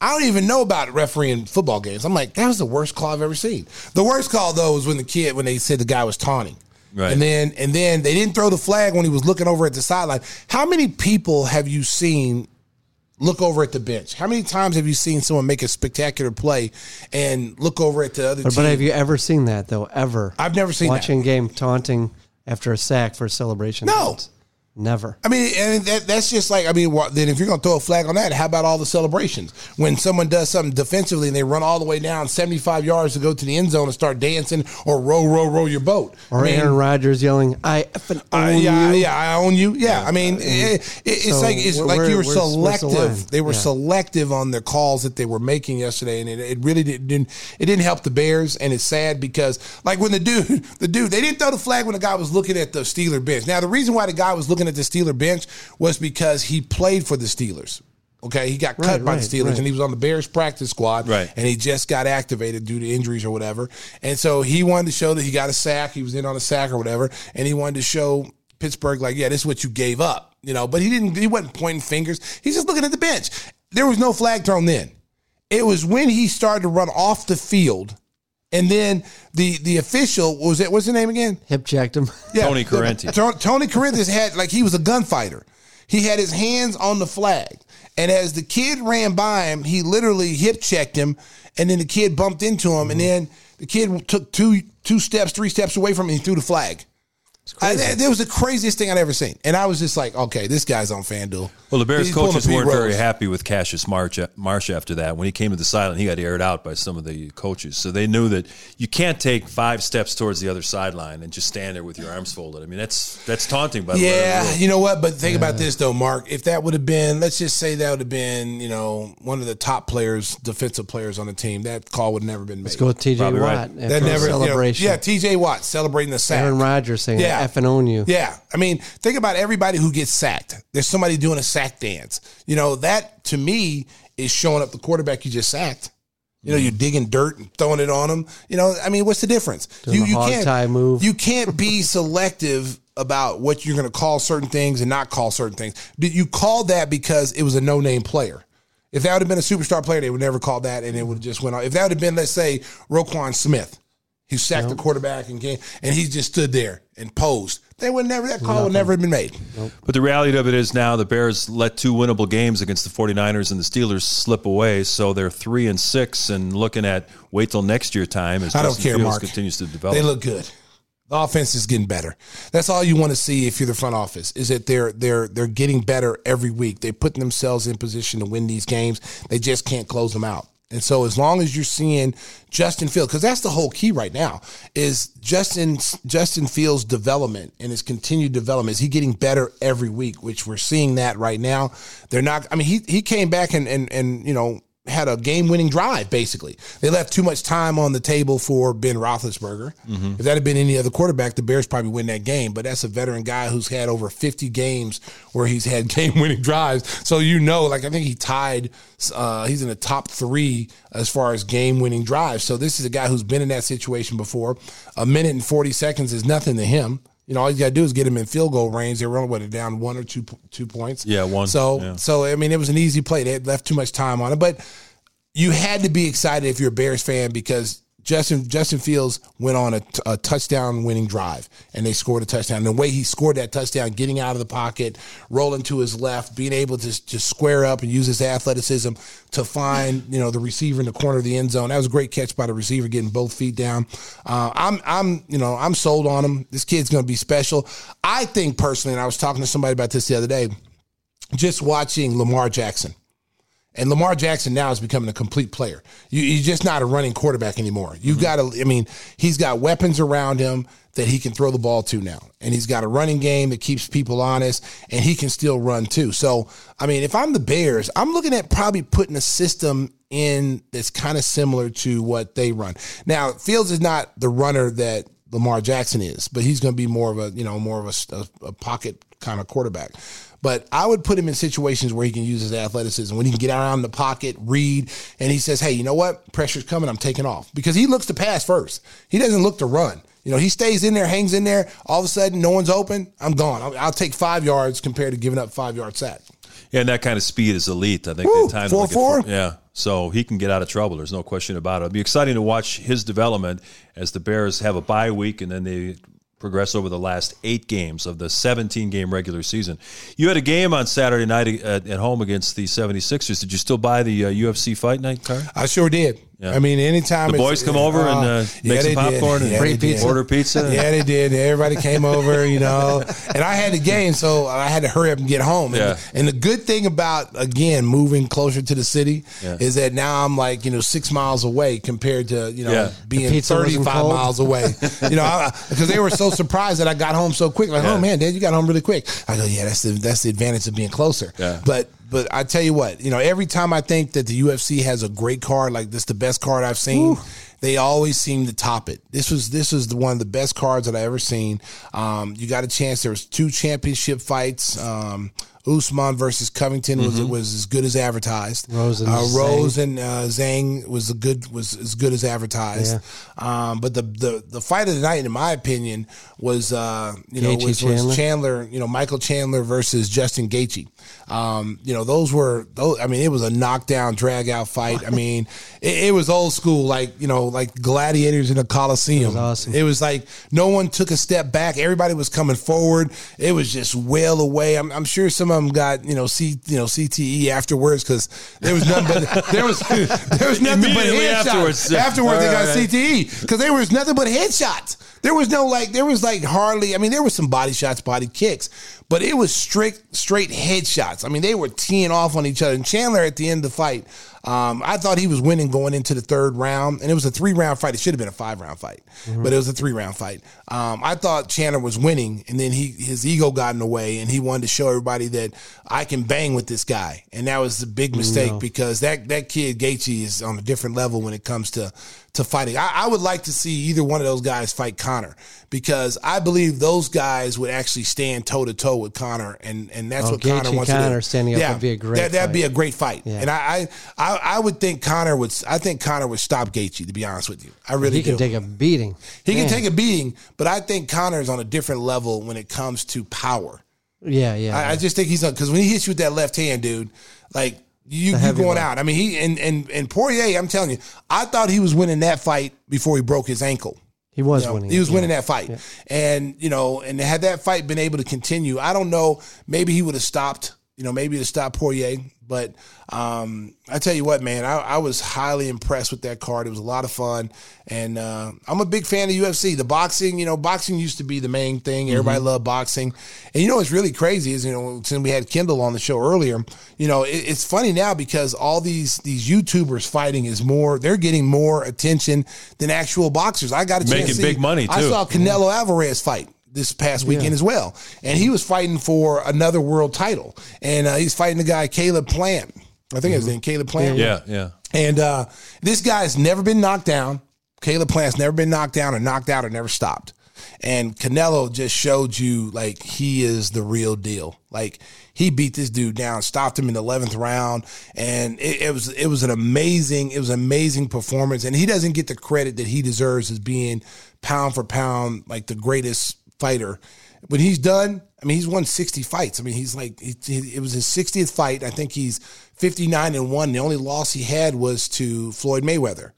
D: I don't even know about refereeing football games. I'm like, that was the worst call I've ever seen. The worst call though was when the kid when they said the guy was taunting.
C: Right.
D: And then and then they didn't throw the flag when he was looking over at the sideline. How many people have you seen look over at the bench? How many times have you seen someone make a spectacular play and look over at the other
A: But,
D: team?
A: but have you ever seen that though? Ever?
D: I've never seen that.
A: watching game taunting after a sack for a celebration.
D: No.
A: Never.
D: I mean, and that, that's just like I mean. What, then if you're going to throw a flag on that, how about all the celebrations when someone does something defensively and they run all the way down 75 yards to go to the end zone and start dancing or row, row, row your boat?
A: Or
D: I mean,
A: Aaron Rodgers yelling, "I effing
D: uh,
A: own
D: yeah,
A: you."
D: yeah, I own you. Yeah, I mean, it, it, it's
A: So
D: like it's like you were
A: where's- where's the line?
D: selective. They were
A: Yeah.
D: selective on the calls that they were making yesterday, and it, it really didn't, didn't it didn't help the Bears. And it's sad because like when the dude the dude they didn't throw the flag when the guy was looking at the Steeler bench. Now the reason why the guy was looking at the Steeler bench was because he played for the Steelers. Okay, he got cut
A: Right,
D: by
A: right,
D: the Steelers,
A: right.
D: and he was on the Bears practice squad,
C: Right.
D: And he just got activated due to injuries or whatever, and so he wanted to show that he got a sack. He was in on a sack or whatever, and he wanted to show Pittsburgh like, yeah, this is what you gave up, you know. But he didn't. He wasn't pointing fingers. He's just looking at the bench. There was no flag thrown then. It was when he started to run off the field, and then the the official what was it. What's the name again?
A: Hip checked him.
C: Yeah, Tony Corrente.
D: To- Tony Corinthians had like he was a gunfighter. He had his hands on the flag, and as the kid ran by him, he literally hip checked him, and then the kid bumped into him, and mm-hmm. then the kid took two two steps, three steps away from him, and he threw the flag. I, that, that was the craziest thing I'd ever seen, and I was just like, okay, this guy's on FanDuel.
C: Well, the Bears
D: He's
C: coaches weren't very happy with Cassius Marsh, Marsh after that. When he came to the sideline, he got aired out by some of the coaches. So they knew that you can't take five steps towards the other sideline and just stand there with your arms folded. I mean, that's that's taunting by the letter of
D: Yeah,
C: rule.
D: you know what? But think about this though, Mark. If that would have been, let's just say that would have been, you know, one of the top players, defensive players on the team, that call would have never been made.
A: Let's go with TJ
C: Probably
A: Watt.
C: right.
D: that
A: the
D: never you know,
A: celebration.
D: yeah, TJ Watt celebrating the sack.
A: Aaron Rodgers saying, "I effing own you."
D: Yeah. I mean, think about everybody who gets sacked. There's somebody doing a sack dance. You know, that to me is showing up the quarterback you just sacked. You know, you're mm. digging dirt and throwing it on them. You know, I mean, what's the difference?
A: Doing
D: you you can't. You can't be selective about what you're going to call certain things and not call certain things. Did you call that because it was a no-name player? If that would have been a superstar player, they would never call that, and it would have just went on. If that would have been, let's say, Roquan Smith, he sacked the quarterback and came, and he just stood there and posed, they would never. That call would never have been made.
C: But the reality of it is now the Bears let two winnable games against the 49ers and the Steelers slip away. So they're three and six and looking at wait till next year time as
D: I don't
C: Justin
D: care,
C: Fields
D: Mark.
C: continues to develop.
D: They look good. The offense is getting better. That's all you want to see if you're the front office. Is that they're they're they're getting better every week. They're putting themselves in position to win these games. They just can't close them out. And so as long as you're seeing Justin Fields, because that's the whole key right now, is Justin Justin Fields' development and his continued development. Is he getting better every week? Which we're seeing that right now. They're not. I mean, he he came back and and and you know had a game winning drive, basically. They left too much time on the table for Ben Roethlisberger. If that had been any other quarterback, the Bears probably win that game. But that's a veteran guy who's had over 50 games where he's had game winning drives. So you know, like I think he tied, uh, he's in the top three as far as game winning drives. So this is a guy who's been in that situation before. A minute and 40 seconds is nothing to him. You know, all you got to do is get them in field goal range. They were only what, down one or two two points.
C: Yeah, one.
D: So
C: Yeah.
D: so I mean, it was an easy play. They had left too much time on it, but you had to be excited if you're a Bears fan because Justin Justin Fields went on a, t- a touchdown winning drive and they scored a touchdown. And the way he scored that touchdown, getting out of the pocket, rolling to his left, being able to just square up and use his athleticism to find you know the receiver in the corner of the end zone. That was a great catch by the receiver, getting both feet down. Uh, I'm I'm you know I'm sold on him. This kid's going to be special. I think personally, and I was talking to somebody about this the other day, just watching Lamar Jackson. And Lamar Jackson now is becoming a complete player. You, he's just not a running quarterback anymore. You've mm-hmm. got to, I mean, he's got weapons around him that he can throw the ball to now. And he's got a running game that keeps people honest, and he can still run too. So, I mean, if I'm the Bears, I'm looking at probably putting a system in that's kind of similar to what they run. Now, Fields is not the runner that Lamar Jackson is, but he's going to be more of a, you know, more of a, a, a pocket kind of quarterback. But I would put him in situations where he can use his athleticism, when he can get around the pocket, read, and he says, hey, you know what? Pressure's coming. I'm taking off. Because he looks to pass first. He doesn't look to run. You know, he stays in there, hangs in there. All of a sudden, no one's open. I'm gone. I'll, I'll take five yards compared to giving up five yard sack.
C: Yeah, and that kind of speed is elite. I think
D: Woo,
C: the time
D: four,
C: to
D: four?
C: yeah. So he can get out of trouble. There's no question about it. It'll be exciting to watch his development as the Bears have a bye week and then they progress over the last eight games of the 17 game regular season. You had a game on Saturday night at, at home against the 76ers. Did you still buy the uh, UFC fight night card?
D: I sure did.
C: Yeah.
D: I mean, anytime
C: The
D: it's-
C: boys come over and, uh, make some popcorn
D: did.
C: and
D: yeah,
A: free
D: they did.
A: pizza.
C: Order pizza.
D: Yeah, they did. Everybody came over, you know, and I had the game, so I had to hurry up and get home. And,
C: Yeah.
D: and the good thing about again moving closer to the city
C: Yeah.
D: is that now I'm like you know six miles away compared to you know
C: Yeah.
D: being 35 miles away. you know, because they were so surprised that I got home so quick. Like,
C: Yeah.
D: oh man, Dad, you got home really quick. I go, yeah, that's the that's the advantage of being closer.
C: Yeah.
D: But but I tell you what, you know, every time I think that the UFC has a great card, like this, the best card I've seen, they always seem to top it. This was this was the one of the best cards that I ever seen. Um, you got a chance. There was two championship fights. Um, Usman versus Covington was was as good as advertised.
A: Rose and
D: uh,
A: Zhang.
D: Rose and uh, Zhang was a good was as good as advertised. Um, but the, the the fight of the night, in my opinion, was uh, you know was,
A: Chandler.
D: was Chandler. You know Michael Chandler versus Justin Gaethje. Um, you know those were those. I mean, it was a knockdown, drag out fight. I mean, it, it was old school, like you know, like gladiators in a coliseum. It
A: was awesome.
D: It was like no one took a step back. Everybody was coming forward. It was just well away. I'm, I'm sure some of them got you know C you know CTE afterwards because there was nothing but there was there was nothing but headshots.
C: afterwards.
D: Afterwards, they got
C: right.
D: CTE because there was nothing but headshots. There was no like there was like hardly. I mean, there was some body shots, body kicks, but it was straight straight headshots. I mean, they were teeing off on each other. And Chandler at the end of the fight, um, I thought he was winning going into the third round, and it was a three round fight. It should have been a five round fight, but it was a three round fight. Um, I thought Chandler was winning, and then he his ego got in the way, and he wanted to show everybody that I can bang with this guy, and that was a big mistake because that that kid Gaethje is on a different level when it comes to to fighting. I, I would like to see either one of those guys fight Conor because I believe those guys would actually stand toe to toe with Conor, and and that's
A: Oh,
D: what
A: Conor
D: wants to do.
A: standing up would be a great
D: That, that'd be a great fight,
A: Yeah.
D: and I, I I would think Conor would. I think Conor would stop Gaethje. To be honest with you, I really
A: He
D: do.
A: can take a beating.
D: he can take a beating, but I think Conor's on a different level when it comes to power.
A: Yeah, yeah.
D: I, I just think he's on because when he hits you with that left hand, dude, like you you going out. I mean, he and and and Poirier. I'm telling you, I thought he was winning that fight before he broke his ankle.
A: he was
D: You know,
A: winning.
D: He was
A: yeah.
D: winning that fight, and you know, and had that fight been able to continue, I don't know. Maybe he would have stopped. You know, maybe to stop Poirier. But um, I tell you what, man, I, I was highly impressed with that card. It was a lot of fun, and uh, I'm a big fan of UFC. The boxing, you know, boxing used to be the main thing. Everybody loved boxing, and you know what's really crazy is you know since we had Kendall on the show earlier, you know, it, it's funny now because all these these YouTubers fighting is more. They're getting more attention than actual boxers. I got a chance
C: Making
D: to see-
C: big money,
D: I saw Canelo Alvarez fight this past weekend as well, and he was fighting for another world title, and uh, he's fighting the guy Caleb Plant. I think his name Caleb Plant.
C: Yeah, yeah.
D: And uh, this guy's never been knocked down. Caleb Plant's never been knocked down or knocked out or never stopped. And Canelo just showed you like he is the real deal. Like he beat this dude down, stopped him in the eleventh round, and it, it was it was an amazing it was an amazing performance. And he doesn't get the credit that he deserves as being pound for pound like the greatest fighter. When he's done, I mean, he's won 60 fights. I mean, he's like, he, he- it was his 60th fight. I think he's 59 and one. The only loss he had was to Floyd Mayweather.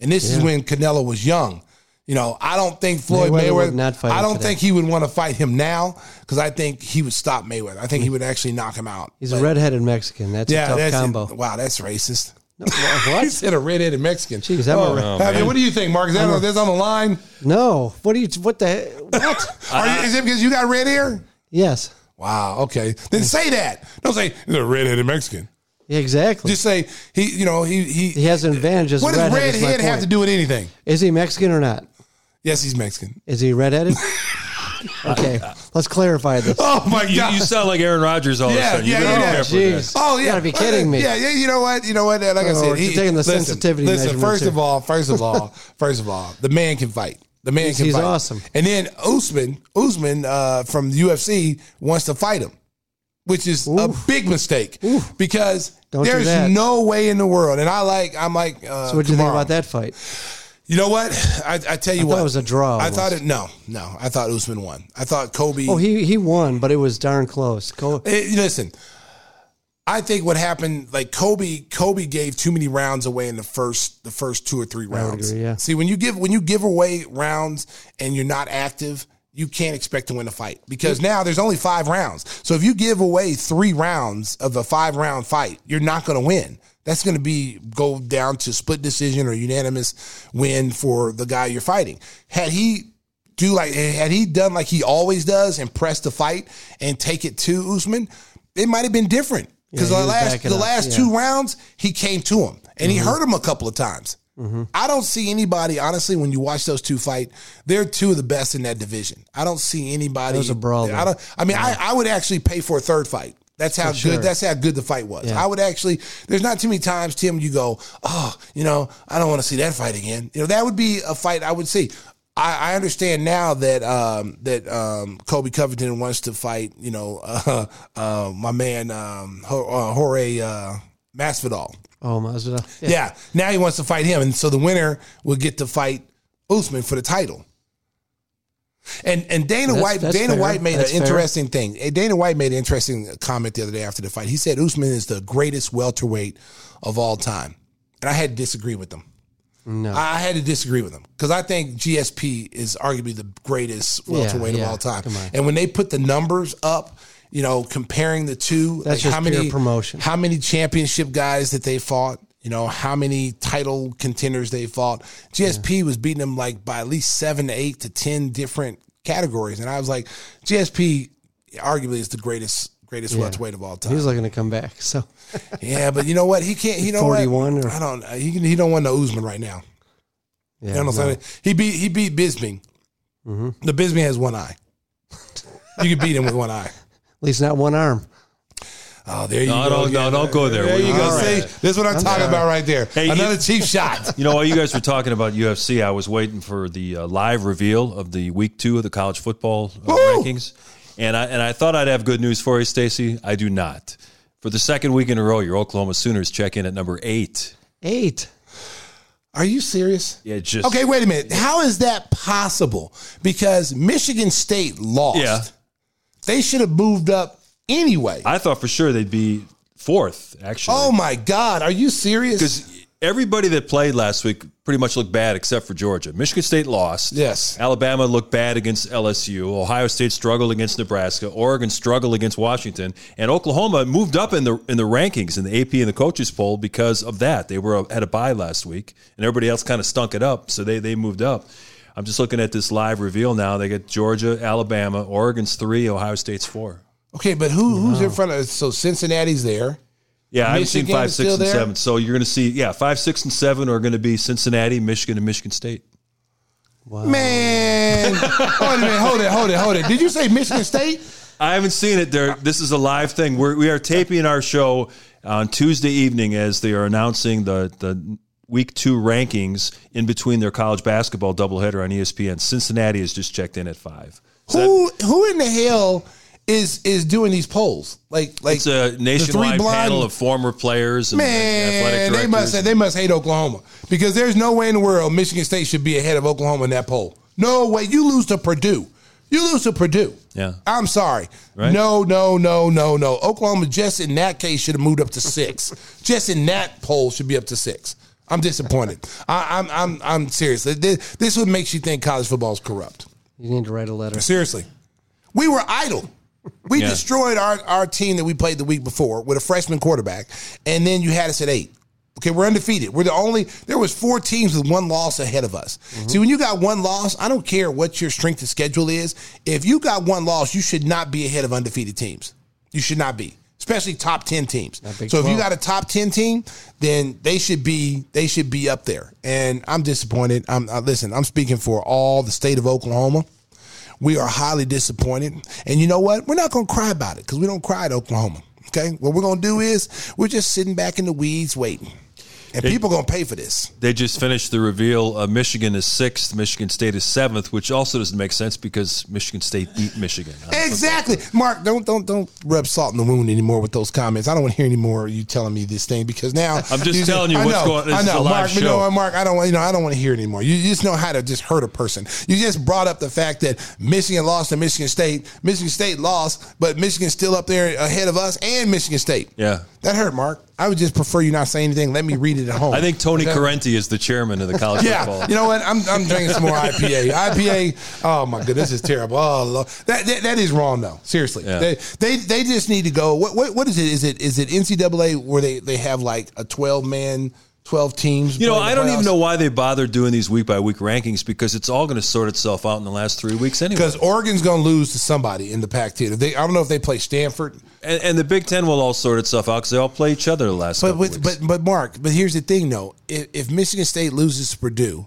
D: And this is when Canelo was young. You know, I don't think Floyd
A: Mayweather
D: Mayweather,
A: would not fight
D: I don't
A: today.
D: think he would want to fight him now because I think he would stop Mayweather. I think he would actually knock him out.
A: He's
D: But-
A: a redheaded Mexican. That's a tough
D: that's
A: combo.
D: Wow, that's racist.
A: What?
D: He said a redheaded Mexican.
A: Jeez, I'm a
D: oh,
A: red-
C: Oh,
D: I mean, what do you think, Mark? Is that, that's on the line?
A: No. What do you? What the? What?
D: Are you, is it because you got red hair?
A: yes.
D: Wow. Okay. Then say that. Don't say he's a redheaded Mexican.
A: Exactly.
D: Just say he. You know he he.
A: he has an advantage as
D: what
A: a
D: does
A: redhead.
D: redhead have
A: point.
D: to do with anything?
A: Is he Mexican or not?
D: Yes, he's Mexican.
A: Is he redheaded? okay, let's clarify this.
D: Oh my
C: You,
D: god.
C: you sound like Aaron Rodgers all
D: Yeah,
C: of a sudden. You
D: yeah,
C: better be
D: yeah.
C: careful with that.
A: Jeez.
D: Oh
A: You gotta be kidding me.
D: Yeah, yeah. You know what? You know what? Like I
A: Oh,
D: said,
A: we're
D: he,
A: taking the
D: listen,
A: sensitivity
D: Listen, first
A: here.
D: of all, first of all, first of all, the man can fight. The man
A: He's-
D: can
A: he's
D: fight.
A: awesome.
D: And then Usman, Usman uh, from the UFC wants to fight him, which is a big mistake because
A: Don't
D: there's no way in the world. And I like, I'm like, uh,
A: So what do you think about that fight?
D: You know what? I, I tell you
A: I thought
D: what,
A: it was a draw
D: I
A: almost.
D: thought it. No, no. I thought Usman won. I thought Colby.
A: Oh, he he won, but it was darn close. Cole,
D: Eh, listen, I think what happened, like Colby, Colby gave too many rounds away in the first, the first two or three rounds.
A: agree, yeah.
D: See, when you give when you give away rounds and you're not active, you can't expect to win a fight because now there's only five rounds. So if you give away three rounds of a five round fight, you're not going to win. That's going to be go down to split decision or unanimous win for the guy you're fighting. Had he do like had he done like he always does and press the fight and take it to Usman, it might have been different. Because
A: Yeah,
D: the last the
A: up,
D: last
A: yeah.
D: two rounds, he came to him and
A: Mm-hmm.
D: he hurt him a couple of times. I don't see anybody, honestly, when you watch those two fight, they're two of the best in that division. I don't see anybody.
A: Was a brawl,
D: I don't. I mean, I, I would actually pay for a third fight. That's how
A: sure.
D: good. That's how good the fight was.
A: Yeah.
D: I would actually. There's not too many times, Tim. You go, oh, you know, I don't want to see that fight again. You know, that would be a fight I would see. I, I understand now that um, that um, Colby Covington wants to fight. You know, uh, uh, my man um, uh, Jorge uh, Masvidal.
A: Oh, Masvidal. Yeah.
D: Yeah. Now he wants to fight him, and so the winner will get to fight Usman for the title. And and Dana
A: That's-
D: White
A: that's
D: Dana
A: fair.
D: White made
A: That's
D: an
A: fair.
D: interesting thing. Eh, Dana White made an interesting comment the other day after the fight. He said Usman is the greatest welterweight of all time, and I had to disagree with him.
A: No.
D: I had to disagree with him because I think GSP is arguably the greatest welterweight
A: yeah.
D: of all time. And when they put the numbers up, you know, comparing the two,
A: That's just
D: how many
A: promotion.
D: how many championship guys that they fought, you know, how many title contenders they fought. GSP was beating them like by at least seven to eight to ten different categories, and I was like, GSP arguably is the greatest greatest welterweight of all time.
A: He's was looking to come back. So
D: yeah, but you know what? He can't. You know
A: 41
D: what?
A: or-
D: I don't. He he don't want no Usman right now.
A: yeah,
D: You know what I'm
A: no.
D: saying? He beat he beat Bisping.
A: Mm-hmm.
D: The Bisping has one eye. You can beat him with one eye.
A: At least not one arm.
D: Oh, there you
C: No,
D: go.
C: don't- no, don't go there.
D: There you go.
C: right.
D: See, this is what I'm, talking about right there.
C: Hey,
D: Another
C: you-
D: cheap shot.
C: You know, while you guys were talking about UFC, I was waiting for the uh, live reveal of the week two of the college football uh, rankings, and I and I thought I'd have good news for you, Stacey. I do not. For the second week in a row, your Oklahoma Sooners check in at number eight.
A: Eight.
D: Are you serious?
C: Yeah, just
D: Okay, wait a minute. How is that possible? Because Michigan State lost.
C: Yeah.
D: They should have moved up anyway.
C: I thought for sure they'd be fourth. Actually,
D: oh my God. Are you serious?
C: because everybody that played last week pretty much looked bad except for Georgia. Michigan State lost.
D: Yes.
C: Alabama looked bad against LSU. Ohio State struggled against Nebraska. Oregon struggled against Washington, and Oklahoma moved up in the in the rankings in the AP and the coaches poll because of that. They were had a bye last week, and everybody else kind of stunk it up, so they they moved up. I'm just looking at this live reveal now. They got Georgia, Alabama, Oregon's three, Ohio State's four.
D: Okay, but who who's in front of So Cincinnati's there.
C: Yeah, I haven't seen
D: Michigan
C: five,
D: is
C: six,
D: still
C: and
D: there?
C: seven. So you're going to see, yeah, five, six, and seven are going to be Cincinnati, Michigan, and Michigan State.
D: Man. hold a minute, hold it, hold it, hold it. Did you say Michigan State?
C: I haven't seen it. There, this is a live thing. We're, we are taping our show on Tuesday evening as they are announcing the the week two rankings in between their college basketball doubleheader on ESPN. Cincinnati has just checked in at five. So that-
D: Who who in the hell is is doing these polls? Like like
C: it's a
D: the three
C: nationwide
D: blind-
C: panel of former players and
D: Man,
C: directors.
D: they must they must hate Oklahoma because there's no way in the world Michigan State should be ahead of Oklahoma in that poll. No way. You lose to Purdue. You lose to Purdue.
C: Yeah.
D: I'm sorry.
C: Right.
D: No, no, no, no, no. Oklahoma just in that case should have moved up to six. just in that poll should be up to six. I'm disappointed. I, I'm I'm I'm serious. This, this what makes you think college football is corrupt.
A: You need to write a letter.
D: Seriously. We were idle. We
C: Yeah.
D: destroyed our, our team that we played the week before with a freshman quarterback, and then you had us at eight. Okay, we're undefeated. We're the only. There was four teams with one loss ahead of us. See, when you got one loss, I don't care what your strength of schedule is. If you got one loss, you should not be ahead of undefeated teams. You should not be, especially top ten teams. So
A: Big
D: if you got a top ten team, then they should be they should be up there. And I'm disappointed. I'm uh, listen. I'm speaking for all the state of Oklahoma. We are highly disappointed. And you know what? We're not going to cry about it because we don't cry at Oklahoma. Okay? What we're going to do is we're just sitting back in the weeds waiting. And people going to pay for this.
C: They just finished the reveal. Uh, Michigan is sixth. Michigan State is seventh, which also doesn't make sense because Michigan State beat Michigan.
D: Exactly. Mark, don't don't don't rub salt in the wound anymore with those comments. I don't want to hear any more of you telling me this thing because now
C: I'm just telling you what's
D: know,
C: going- this
D: I know, Mark. You know Mark? I don't want you know I don't want to hear it anymore. You just know how to just hurt a person. You just brought up the fact that Michigan lost to Michigan State. Michigan State lost, but Michigan's still up there ahead of us and Michigan State.
C: Yeah.
D: That hurt, Mark. I would just prefer you not say anything. Let me read it at home.
C: I think Tony
D: Okay?
C: Corrente is the chairman of the college
D: Yeah,
C: football.
D: you know what? I'm, I'm drinking some more IPA. IPA. Oh my goodness, this is terrible. Oh, Lord. that, that that is wrong though. Seriously,
C: Yeah.
D: they, they they just need to go. What what what is it? Is it is it NCAA where they they have like a 12 man, 12 teams?
C: You know, I don't even know why they bother doing these week by week rankings because it's all going to sort itself out in the last three weeks anyway.
D: because Oregon's going to lose to somebody in the Pac-10. I don't know if they play Stanford,
C: And, and the Big Ten will all sort itself out because they all play each other the last.
D: but with,
C: weeks.
D: but but Mark, but here's the thing though: if, if Michigan State loses to Purdue,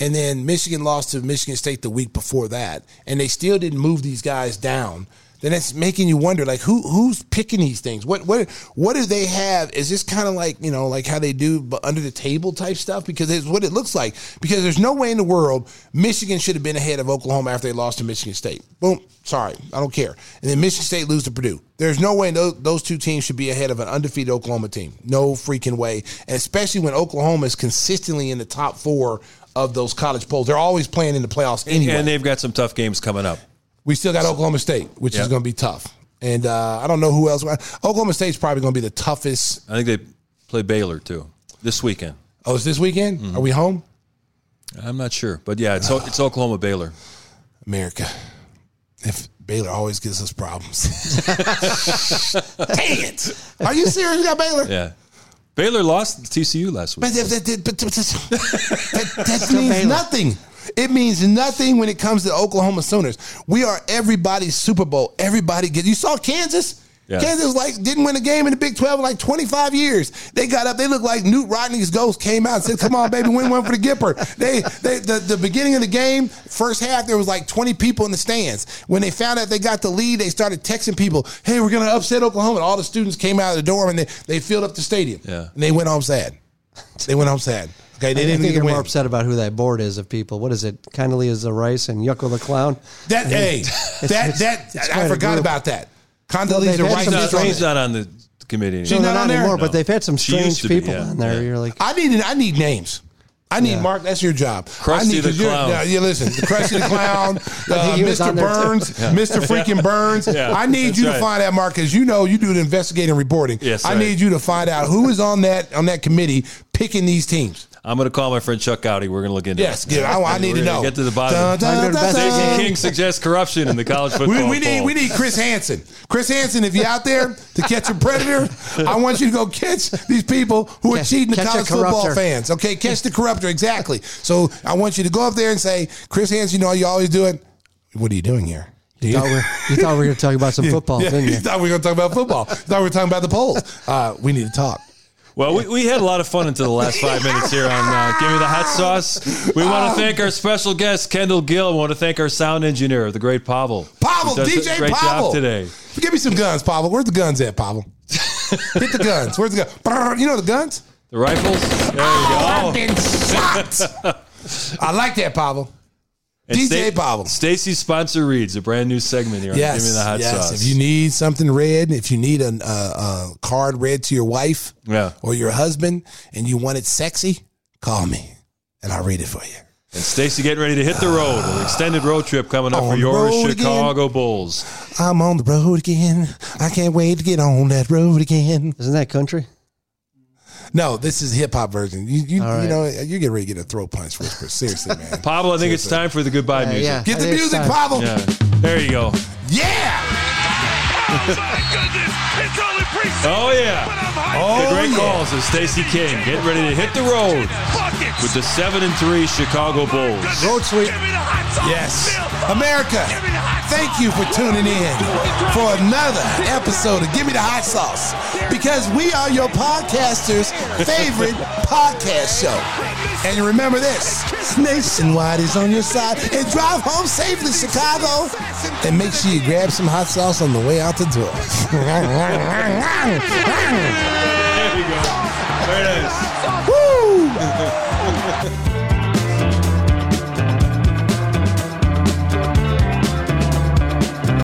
D: and then Michigan lost to Michigan State the week before that, and they still didn't move these guys down. Then it's making you wonder, like who who's picking these things? What what what do they have? Is this kind of like you know like how they do but under the table type stuff? Because it's what it looks like. Because there's no way in the world Michigan should have been ahead of Oklahoma after they lost to Michigan State. Boom, sorry, I don't care. And then Michigan State lose to Purdue. There's no way those, those two teams should be ahead of an undefeated Oklahoma team. No freaking way. And especially when Oklahoma is consistently in the top four of those college polls. They're always playing in the playoffs anyway.
C: and they've got some tough games coming up.
D: We still got Oklahoma State, which
C: Yeah.
D: is going to be tough. And uh, I don't know who else. Oklahoma State's probably going to be the toughest.
C: I think they play Baylor too this weekend.
D: Oh, it's this weekend?
C: Mm-hmm.
D: Are we home?
C: I'm not sure, but yeah, it's it's Oklahoma Baylor.
D: America. If Baylor always gives us problems. Dang it. Are you serious? You got Baylor?
C: Yeah, Baylor lost to TCU last week.
D: But that, that, that, but that, that, that means nothing. It means nothing when it comes to Oklahoma Sooners. We are everybody's Super Bowl. Everybody get. You saw Kansas.
C: Yeah.
D: Kansas like didn't win a game in the Big Twelve in like twenty five years. They got up. They looked like Knute Rockne's ghost came out and said, "Come on, baby, win one for the Gipper." They, they the, the beginning of the game, first half, there was like twenty people in the stands. When they found out they got the lead, they started texting people, "Hey, we're gonna upset Oklahoma." And all the students came out of the dorm and they, they filled up the stadium.
C: Yeah.
D: and they went home sad. They went home sad. Okay, they
A: I
D: didn't
A: think
D: even
A: you're
D: win.
A: more upset about who that board is of people. What is it? Condoleezza the Rice and Yucko the Clown.
D: That hey, that
A: it's-
D: that
A: it's
D: I forgot about that.
A: Well,
D: Condoleezza
A: they've had
D: Rice.
A: some
C: She's
D: is
C: not,
D: on
C: not on the committee.
D: She's
C: anymore.
A: No,
D: not
A: not
D: on there?
A: anymore.
C: No.
A: But they've had some strange
C: to be,
A: people
C: yeah,
A: on there.
C: yeah.
A: You're like,
D: I need I need names. I need
A: Yeah.
D: Mark. That's your job.
C: Krusty
D: I need,
C: the
D: 'cause you're-
C: Clown.
D: Yeah, yeah, listen, the Krusty the Clown, uh,
A: think he was
D: Mr.
A: on there, too.
D: Burns, Mr. Freaking Burns.
C: Yeah,
D: I need
C: that's
D: you to find out, Mark, because you know you do the investigating reporting.
C: Yes,
D: I
C: right.
D: need you to find out who is on that on that committee picking these teams.
C: I'm going to call my friend Chuck Goudie. We're going to look into
D: Yes,
C: it.
D: yeah, I, I need to know.
C: Get to the bottom.
D: Dun, dun, dun, dun.
C: King suggests corruption in the college football.
D: We, we need we need Chris Hansen. Chris Hansen, if you're out there to catch a predator, I want you to go catch these people who are cheating the college football fans. Okay, catch the corrupter exactly. So I want you to go up there and say, Chris Hansen, you know you always do it. What are you doing here?
A: You thought, we you thought we were going to talk about some football,
D: Yeah,
A: didn't
D: you
A: you?
D: thought we were going to talk about football. You thought we were talking about the polls. Uh, we need to talk.
C: Well, we, we had a lot of fun until the last five minutes here on uh, Give Me the Hot Sauce. We want to thank our special guest, Kendall Gill. We want to thank our sound engineer, the great Pavel.
D: Pavel,
C: who does
D: DJ
C: a great
D: Pavel.
C: job today.
D: Give me some guns, Pavel. Where's the guns at, Pavel? Hit the guns. Where's the gun? Brrr, You know the guns?
C: The rifles. There you go.
D: I've been shot. I like that, Pavel.
C: And
D: DJ
C: Sta-
D: Pavel.
C: Stacey's sponsor reads a brand new segment here on
D: Yes,
C: Give Me the Hot
D: yes.
C: Sauce.
D: If you need something read, if you need a, a, a card read to your wife
C: Yeah.
D: or your husband, and you want it sexy, call me and I'll read it for you.
C: and Stacey getting ready to hit the road. An extended road trip coming up
D: On
C: for your
D: road
C: Chicago Bulls.
D: I'm on the road again. I can't wait to get on that road again.
A: Isn't that country?
D: No, this is hip hop version. You you,
A: All
D: you know you're getting ready to get a throat punch, Whisper. Seriously, man.
C: Pablo, I think it's time for the goodbye
A: Yeah,
C: music.
A: yeah.
D: Get
A: I
D: the music,
A: time.
D: Pavel.
C: Yeah. There you go.
D: Yeah.
C: Oh, yeah.
D: Oh,
C: the great
D: yeah.
C: calls of Stacey King Get ready to hit the road with the 7 and 3 Chicago Bulls.
A: Road sweep.
D: Yes. America, thank you for tuning in for another episode of Give Me the Hot Sauce because we are your podcaster's favorite podcast show. And remember this Nationwide is on your side. And drive home safely, Chicago. And make sure you grab some hot sauce on the way out the door.
C: There you go.